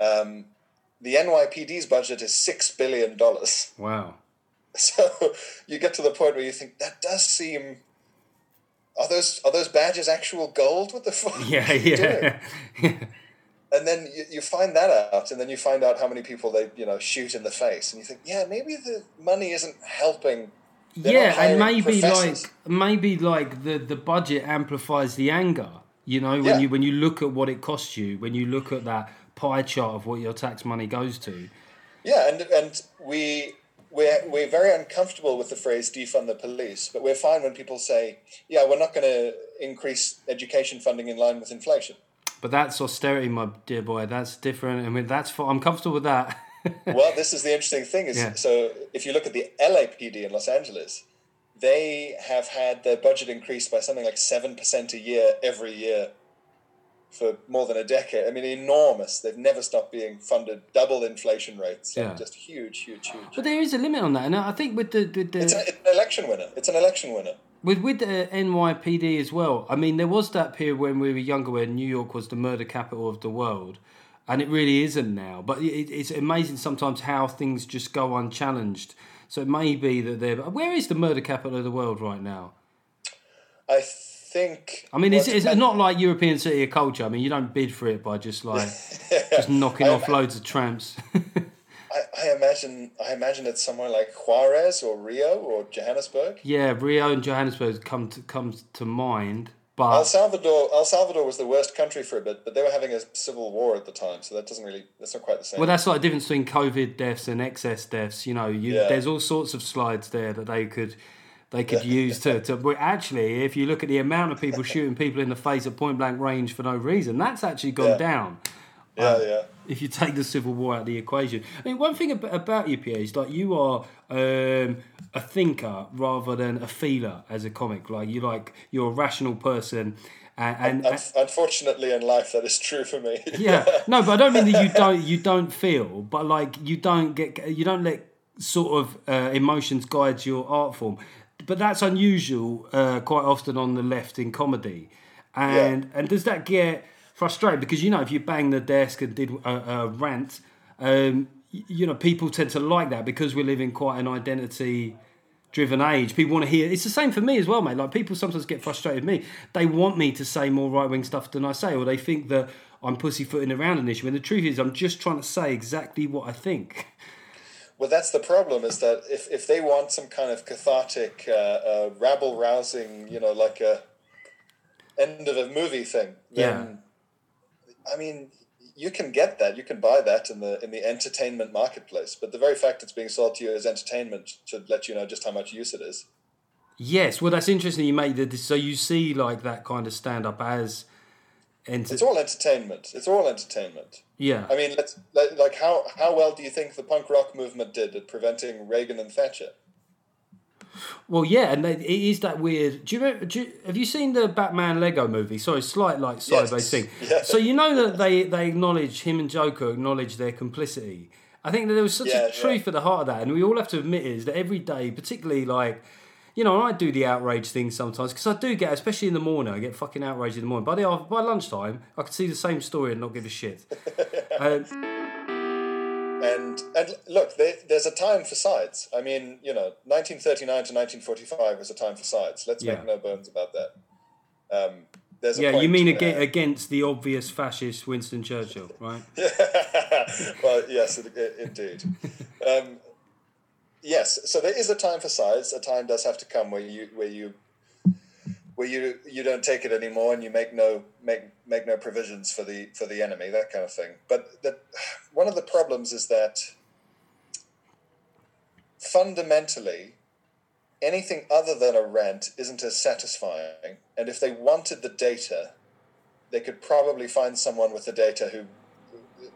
Um, the NYPD's budget is six billion dollars. Wow. So you get to the point where you think that does seem. Are those are those badges actual gold? What the fuck? Yeah, doing? yeah. And then you, you find that out, and then you find out how many people they you know shoot in the face, and you think, yeah, maybe the money isn't helping. They're yeah, and maybe professors. like maybe like the the budget amplifies the anger. You know, when Yeah. you when you look at what it costs you, when you look at that pie chart of what your tax money goes to. Yeah, and and we we're we're very uncomfortable with the phrase defund the police, but we're fine when people say, yeah, we're not going to increase education funding in line with inflation. But that's austerity, my dear boy. That's different. I mean, that's for, I'm comfortable with that. well, this is the interesting thing is Yeah. so if you look at the LAPD in Los Angeles, they have had their budget increased by something like seven percent a year every year for more than a decade. I mean, enormous. They've never stopped being funded, double inflation rates. Yeah. Just huge, huge, huge. but there is a limit on that, and I think with the with the It's, a, it's an election winner. It's an election winner. With with the NYPD as well. I mean, there was that period when we were younger, where New York was the murder capital of the world, and it really isn't now. But it, it's amazing sometimes how things just go unchallenged. So it may be that they're. Where is the murder capital of the world right now? I think. I mean, it's, not like European city of culture. I mean, you don't bid for it by just like just knocking I- off loads of tramps. I, I imagine. I imagine it's somewhere like Juarez or Rio or Johannesburg. yeah, Rio and Johannesburg come to comes to mind, But El Salvador. El Salvador was the worst country for a bit, but they were having a civil war at the time, so that doesn't really. That's not quite the same. Well, that's like the difference between COVID deaths and excess deaths. You know, you, Yeah. there's all sorts of slides there that they could they could use to, to. But actually, if you look at the amount of people shooting people in the face at point blank range for no reason, that's actually gone Yeah. down. Yeah, yeah. if you take the Civil War out of the equation. I mean, one thing ab- about you, Pierre, is like you are um, a thinker rather than a feeler as a comic. Like you like you're a rational person, and, and, Un- unfortunately, in life, that is true for me. yeah, no, but I don't mean that you don't you don't feel, but like you don't get you don't let sort of uh, emotions guide your art form. But that's unusual uh, quite often on the left in comedy, and and does that get frustrated because you know if you bang the desk and did a, a rant, um, you know people tend to like that because we live in quite an identity driven age. People want to hear. It's the same for me as well, mate. Like people sometimes get frustrated with me. They want me to say more right wing stuff than I say, or they think that I'm pussyfooting around an issue. And the truth is, I'm just trying to say exactly what I think. Well, that's the problem. Is that if, if they want some kind of cathartic, uh, uh, rabble rousing, you know, like a end of a movie thing, then I mean, you can get that. You can buy that in the in the entertainment marketplace. But the very fact it's being sold to you as entertainment should let you know just how much use it is. Yes, well, that's interesting. You make the so you see like that kind of stand up as, It's all entertainment. It's all entertainment. yeah. I mean, let's like like, how how well do you think the punk rock movement did at preventing Reagan and Thatcher? Well, yeah, and they, it is that weird. Do you, remember, do you have you seen the Batman Lego movie? Sorry, slight like sideways thing. Yeah. So you know that they they acknowledge him and Joker acknowledge their complicity. I think that there was such Yeah, a truth at the heart of that, and we all have to admit is that every day, particularly like. You know, I do the outrage thing sometimes because I do get, especially in the morning, I get fucking outraged in the morning. By the by lunchtime, I can see the same story and not give a shit. um, And and look, there, there's a time for sides. I mean, you know, 1939 to 1945 was a time for sides. Let's Yeah. make no bones about that. Um, there's a yeah, you mean where- against the obvious fascist Winston Churchill, right? well, yes, it, it, indeed. Um, yes, so there is a time for sides. A time does have to come where you where you where you you don't take it anymore and you make no make make no provisions for the for the enemy that kind of thing. But the, one of the problems is that fundamentally anything other than a rant isn't as satisfying. And if they wanted the data, they could probably find someone with the data who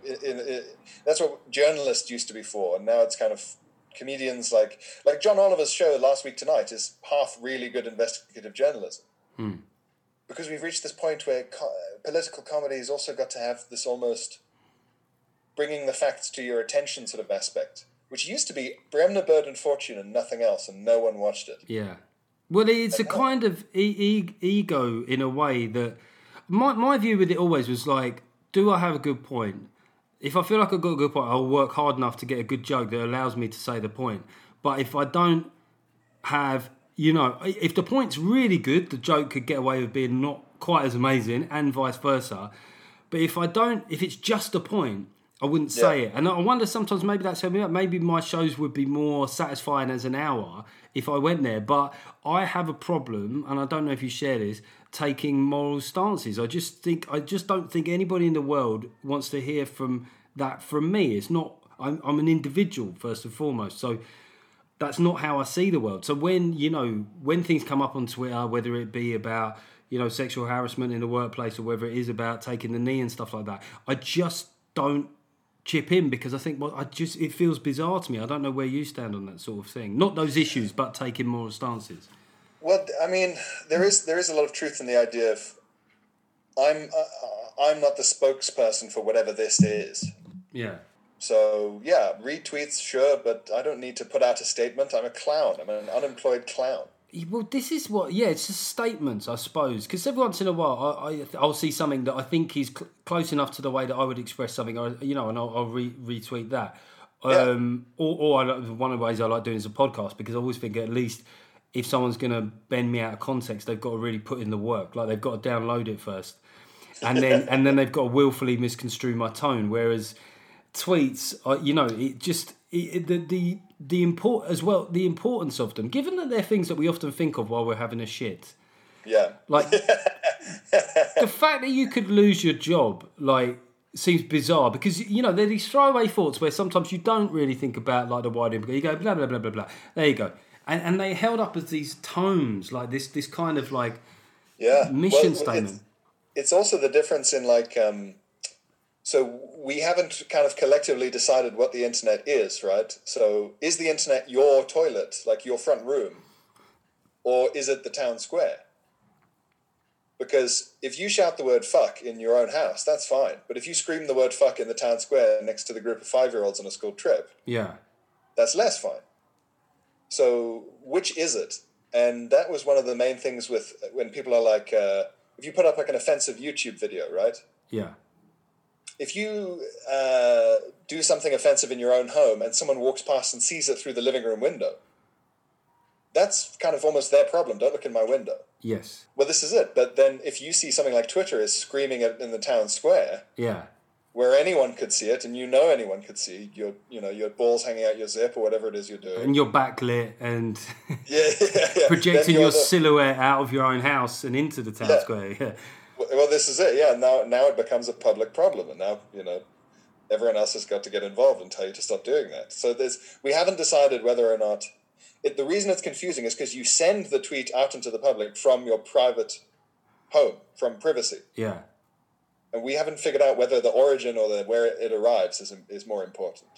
in, in, that's what journalists used to be for, and now it's kind of comedians like like John Oliver's show last week tonight is half really good investigative journalism. Hmm. Because we've reached this point where co- political comedy has also got to have this almost bringing the facts to your attention sort of aspect, which used to be Bremner, Bird, and Fortune and nothing else, and no one watched it. Yeah. Well, it's a kind of e- ego in a way that my my view with it always was like, do I have a good point? If I feel like I've got a good point, I'll work hard enough to get a good joke that allows me to say the point. But if I don't have, you know, if the point's really good, the joke could get away with being not quite as amazing, and vice versa. But if I don't, if it's just a point, I wouldn't say Yeah. it. And I wonder sometimes maybe that's helping me out. Maybe my shows would be more satisfying as an hour if I went there. But I have a problem, and I don't know if you share this, taking moral stances. I just think I just don't think anybody in the world wants to hear from that from me. It's not. I'm, I'm an individual first and foremost. So that's not how I see the world. So when you know when things come up on Twitter, whether it be about you know sexual harassment in the workplace or whether it is about taking the knee and stuff like that, I just don't chip in because I think well, I just it feels bizarre to me. I don't know where you stand on that sort of thing. Not those issues, but taking moral stances. Well, I mean, there is there is a lot of truth in the idea of I'm uh, I'm not the spokesperson for whatever this is. Yeah. So yeah, retweets sure, but I don't need to put out a statement. I'm a clown. I'm an unemployed clown. Well, this is what, yeah, it's just statements, I suppose. Because every once in a while, I, I, I'll see something that I think is cl- close enough to the way that I would express something, or, you know, and I'll, I'll re- retweet that. Um, Or, or I, one of the ways I like doing is a podcast because I always think at least if someone's going to bend me out of context, they've got to really put in the work. Like they've got to download it first, and then and then they've got to willfully misconstrue my tone. Whereas tweets, uh, you know, it just it, the the the import as well the importance of them, given that they're things that we often think of while we're having a shit. Yeah. Like the fact that you could lose your job, like seems bizarre because you know there are these throwaway thoughts where sometimes you don't really think about like the wider. You go blah blah blah blah blah. There you go, and and they held up as these tomes, like this this kind of like Yeah. mission Well, statement. It's, it's also the difference in like um, so we haven't kind of collectively decided what the internet is, right? So is the internet your toilet, like your front room, or is it the town square? Because if you shout the word fuck in your own house, that's fine. But if you scream the word fuck in the town square next to the group of five year olds on a school trip, Yeah. that's less fine. So which is it? And that was one of the main things with when people are like, uh, if you put up like an offensive YouTube video, right? Yeah. If you uh, do something offensive in your own home and someone walks past and sees it through the living room window, that's kind of almost their problem. Don't look in my window. Yes. Well, this is it. But then if you see something like Twitter is screaming in the town square, Yeah. Where anyone could see it, and you know anyone could see your, you know, your balls hanging out your zip or whatever it is you're doing. And you're backlit and yeah, yeah, yeah. projecting your the- silhouette out of your own house and into the town Yeah. square. Yeah. well, this is it. Yeah, now now it becomes a public problem, and now you know everyone else has got to get involved and tell you to stop doing that. So there's we haven't decided whether or not. It, the reason it's confusing is because you send the tweet out into the public from your private home, from privacy, Yeah. And we haven't figured out whether the origin or the where it arrives is is more important.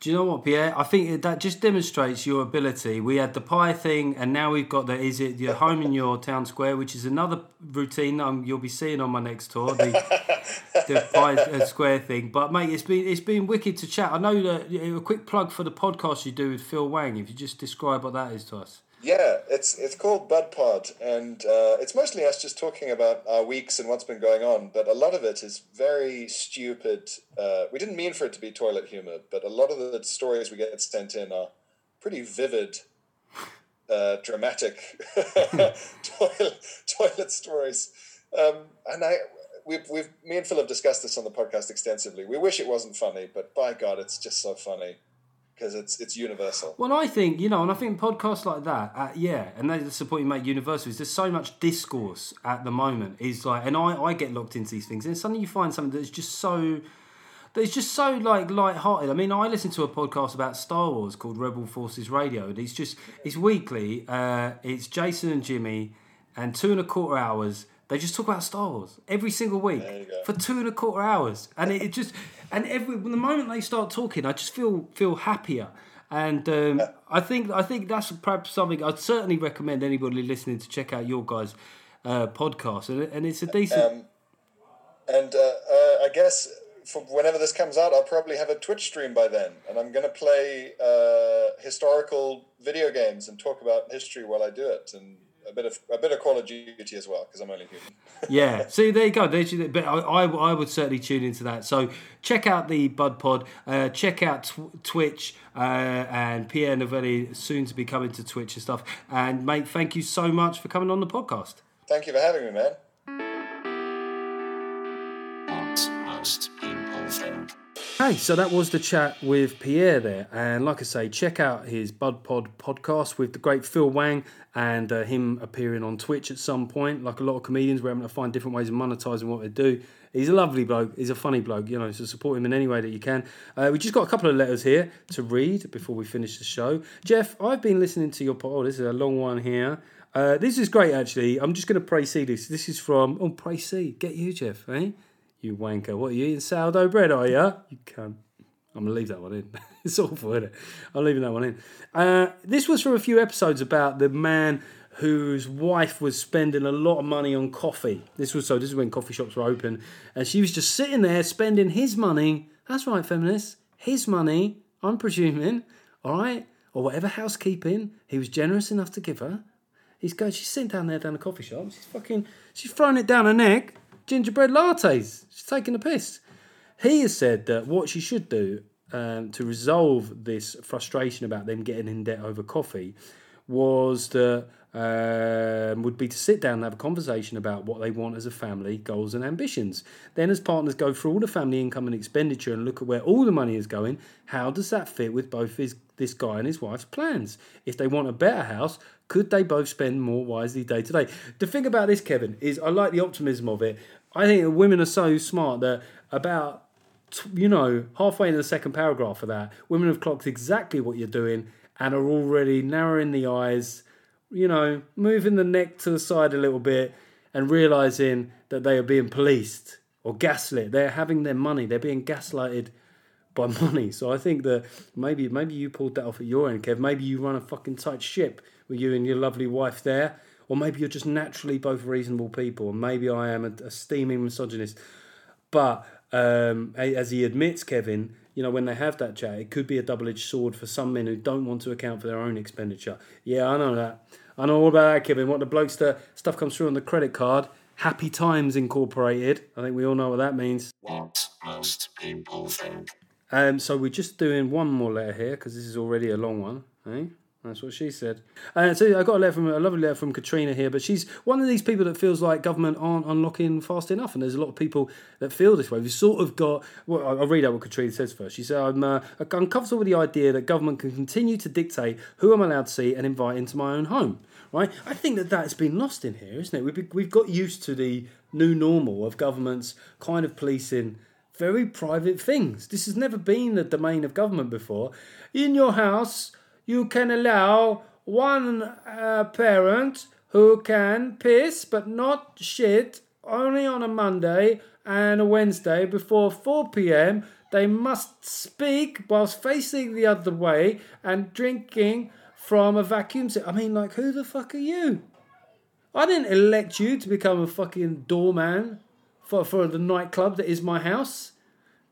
Do you know what, Pierre? I think that just demonstrates your ability. We had the pie thing, and now we've got the is it your home in your town square, which is another routine um, you'll be seeing on my next tour, the, the pie uh, square thing. But mate, it's been it's been wicked to chat. I know that a quick plug for the podcast you do with Phil Wang. If you just describe what that is to us. Yeah, it's it's called Bud Pod, and uh, it's mostly us just talking about our weeks and what's been going on. But a lot of it is very stupid. Uh, we didn't mean for it to be toilet humor, but a lot of the stories we get sent in are pretty vivid, uh, dramatic toilet toilet stories. Um, and I, we've, we've me and Phil have discussed this on the podcast extensively. We wish it wasn't funny, but by God, it's just so funny because it's it's universal. Well, I think you know, and I think podcasts like that, uh, yeah, and that's the point you make. Universal is there's so much discourse at the moment. Is like, and I, I get locked into these things, and suddenly you find something that's just so, that's just so like light-hearted. I mean, I listen to a podcast about Star Wars called Rebel Forces Radio, and it's just it's weekly. Uh, it's Jason and Jimmy, and two and a quarter hours. They just talk about Star Wars every single week for two and a quarter hours, and it, it just and every the moment they start talking, I just feel feel happier. And um, I think I think that's perhaps something I'd certainly recommend anybody listening to check out your guys' uh, podcast, and, and it's a decent. Um, and uh, uh, I guess for whenever this comes out, I'll probably have a Twitch stream by then, and I'm going to play uh, historical video games and talk about history while I do it, and a bit of a bit of Call of Duty as well, because I'm only human. Yeah, see, there you go. There's your, but I, I, I would certainly tune into that. So check out the Bud Pod. Uh, check out tw- Twitch uh, and Pierre Novellie soon to be coming to Twitch and stuff. And mate, thank you so much for coming on the podcast. Thank you for having me, man. What most people think. Hey, so that was the chat with Pierre there. And like I say, check out his Bud Pod podcast with the great Phil Wang and uh, him appearing on Twitch at some point. Like a lot of comedians, we're having to find different ways of monetizing what they do. He's a lovely bloke. He's a funny bloke, you know, so support him in any way that you can. Uh, we just got a couple of letters here to read before we finish the show. Geoff, I've been listening to your pod. This is a long one here. Uh, this is great, actually. I'm just going to pray see this. This is from, oh, pray see. Get you, Geoff, eh? You wanker. What are you eating sourdough bread, are you? You cunt. I'm going to leave that one in. it's awful, isn't it? I'm leaving that one in. Uh, this was from a few episodes about the man whose wife was spending a lot of money on coffee. This was so, this is when coffee shops were open. And she was just sitting there spending his money. That's right, feminists. His money, I'm presuming, all right? Or whatever housekeeping he was generous enough to give her. He's going, she's sitting down there down the coffee shop. She's fucking, she's throwing it down her neck. Gingerbread lattes. She's taking the piss. He has said that what she should do um, to resolve this frustration about them getting in debt over coffee was that um, would be to sit down and have a conversation about what they want as a family, goals and ambitions. Then, as partners, go through all the family income and expenditure and look at where all the money is going. How does that fit with both his this guy and his wife's plans? If they want a better house, could they both spend more wisely day to day? The thing about this, Kevin, is I like the optimism of it. I think women are so smart that about you know halfway in the second paragraph of that, women have clocked exactly what you're doing and are already narrowing the eyes, you know, moving the neck to the side a little bit, and realizing that they are being policed or gaslit. They're having their money. They're being gaslighted by money. So I think that maybe maybe you pulled that off at your end, Kev. Maybe you run a fucking tight ship with you and your lovely wife there. Or maybe you're just naturally both reasonable people. And maybe I am a, a steaming misogynist. But um, as he admits, Kevin, you know, when they have that chat, it could be a double edged sword for some men who don't want to account for their own expenditure. Yeah, I know that. I know all about that, Kevin. What the blokes, the stuff comes through on the credit card. Happy Times Incorporated. I think we all know what that means. What most people think. Um, so we're just doing one more letter here because this is already a long one. Eh? That's what she said. Uh, so I got a letter from a lovely letter from Katrina here, but she's one of these people that feels like government aren't unlocking fast enough, and there's a lot of people that feel this way. We've sort of got. Well, I'll read out what Katrina says first. She said, "I'm uh, uncomfortable with the idea that government can continue to dictate who I'm allowed to see and invite into my own home." Right? I think that that's been lost in here, isn't it? We've we've got used to the new normal of governments kind of policing very private things. This has never been the domain of government before. In your house you can allow one uh, parent who can piss but not shit only on a Monday and a Wednesday before 4 pm. They must speak whilst facing the other way and drinking from a vacuum. I mean, like, who the fuck are you? I didn't elect you to become a fucking doorman for, for the nightclub that is my house.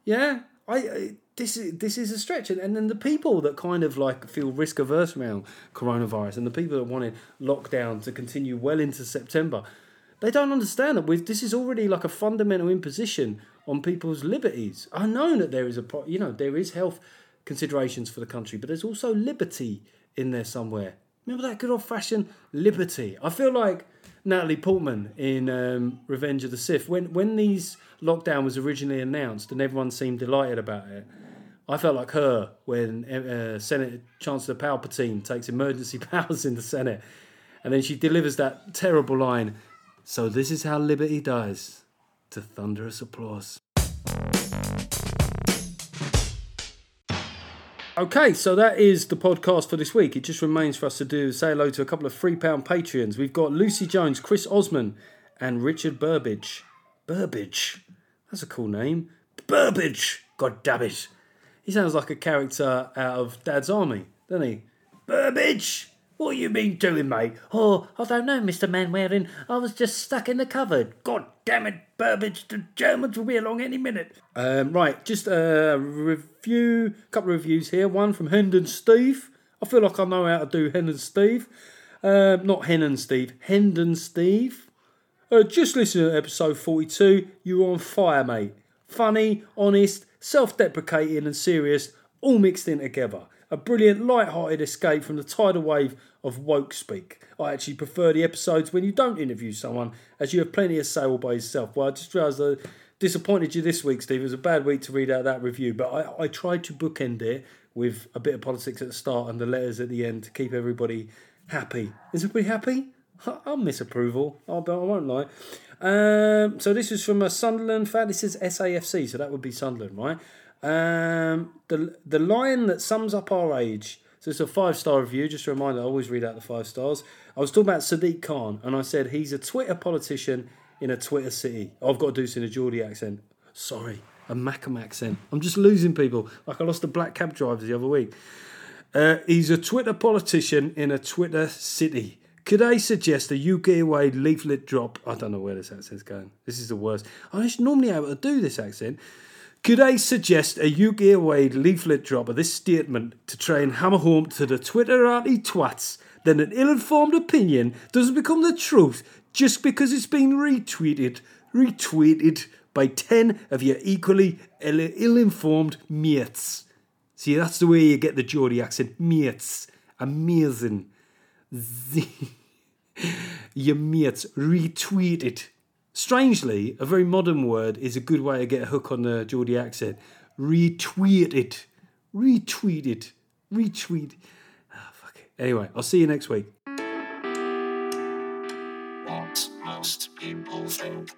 Yeah? I, I this is this is a stretch, and, and then the people that kind of like feel risk averse around coronavirus, and the people that wanted lockdown to continue well into September, they don't understand that this is already like a fundamental imposition on people's liberties. I know that there is a you know there is health considerations for the country, but there's also liberty in there somewhere. Remember that good old fashioned liberty. I feel like Natalie Portman in um, Revenge of the Sith when when these lockdown was originally announced and everyone seemed delighted about it. I felt like her when uh, Senate Chancellor Palpatine takes emergency powers in the Senate, and then she delivers that terrible line. So this is how liberty dies, to thunderous applause. Okay, so that is the podcast for this week. It just remains for us to do say hello to a couple of three pound patrons. We've got Lucy Jones, Chris Osman, and Richard Burbage. Burbage, that's a cool name. Burbage, god damn it. He sounds like a character out of Dad's Army, doesn't he? Burbage! What you been doing, mate? Oh, I don't know, Mr. Mainwaring. I was just stuck in the cupboard. God damn it, Burbage, the Germans will be along any minute. Um, right, just a review, couple of reviews here. One from Hendon Steve. I feel like I know how to do Hendon Steve. Uh, not Hendon Steve, Hendon Steve. Uh, just listen to episode 42. You're on fire, mate. Funny, honest, self deprecating, and serious, all mixed in together. A brilliant, light-hearted escape from the tidal wave of woke speak. I actually prefer the episodes when you don't interview someone, as you have plenty of say all by yourself. Well, I just realised I disappointed you this week, Steve. It was a bad week to read out that review, but I, I tried to bookend it with a bit of politics at the start and the letters at the end to keep everybody happy. Is everybody happy? I'll miss approval. I won't lie. Um, so this is from a Sunderland fan. This is SAFC, so that would be Sunderland, right? Um, the the line that sums up our age. So it's a five star review. Just a reminder, I always read out the five stars. I was talking about Sadiq Khan, and I said he's a Twitter politician in a Twitter city. I've got to do this in a Geordie accent. Sorry, a Mackem accent. I'm just losing people. Like I lost the black cab drivers the other week. Uh, he's a Twitter politician in a Twitter city. Could I suggest a UK wide leaflet drop? I don't know where this accent's going. This is the worst. I should normally able to do this accent. Could I suggest a UK wide leaflet drop of this statement to try and hammer home to the Twitterati twats that an ill informed opinion doesn't become the truth just because it's been retweeted, retweeted by 10 of your equally ill informed mates? See, that's the way you get the Geordie accent. Mates. Amazing. Your mates retweeted Strangely, a very modern word is a good way to get a hook on the Geordie accent. Retweet it. Retweet it. Retweet. Ah, fuck it. Anyway, I'll see you next week. What most people think.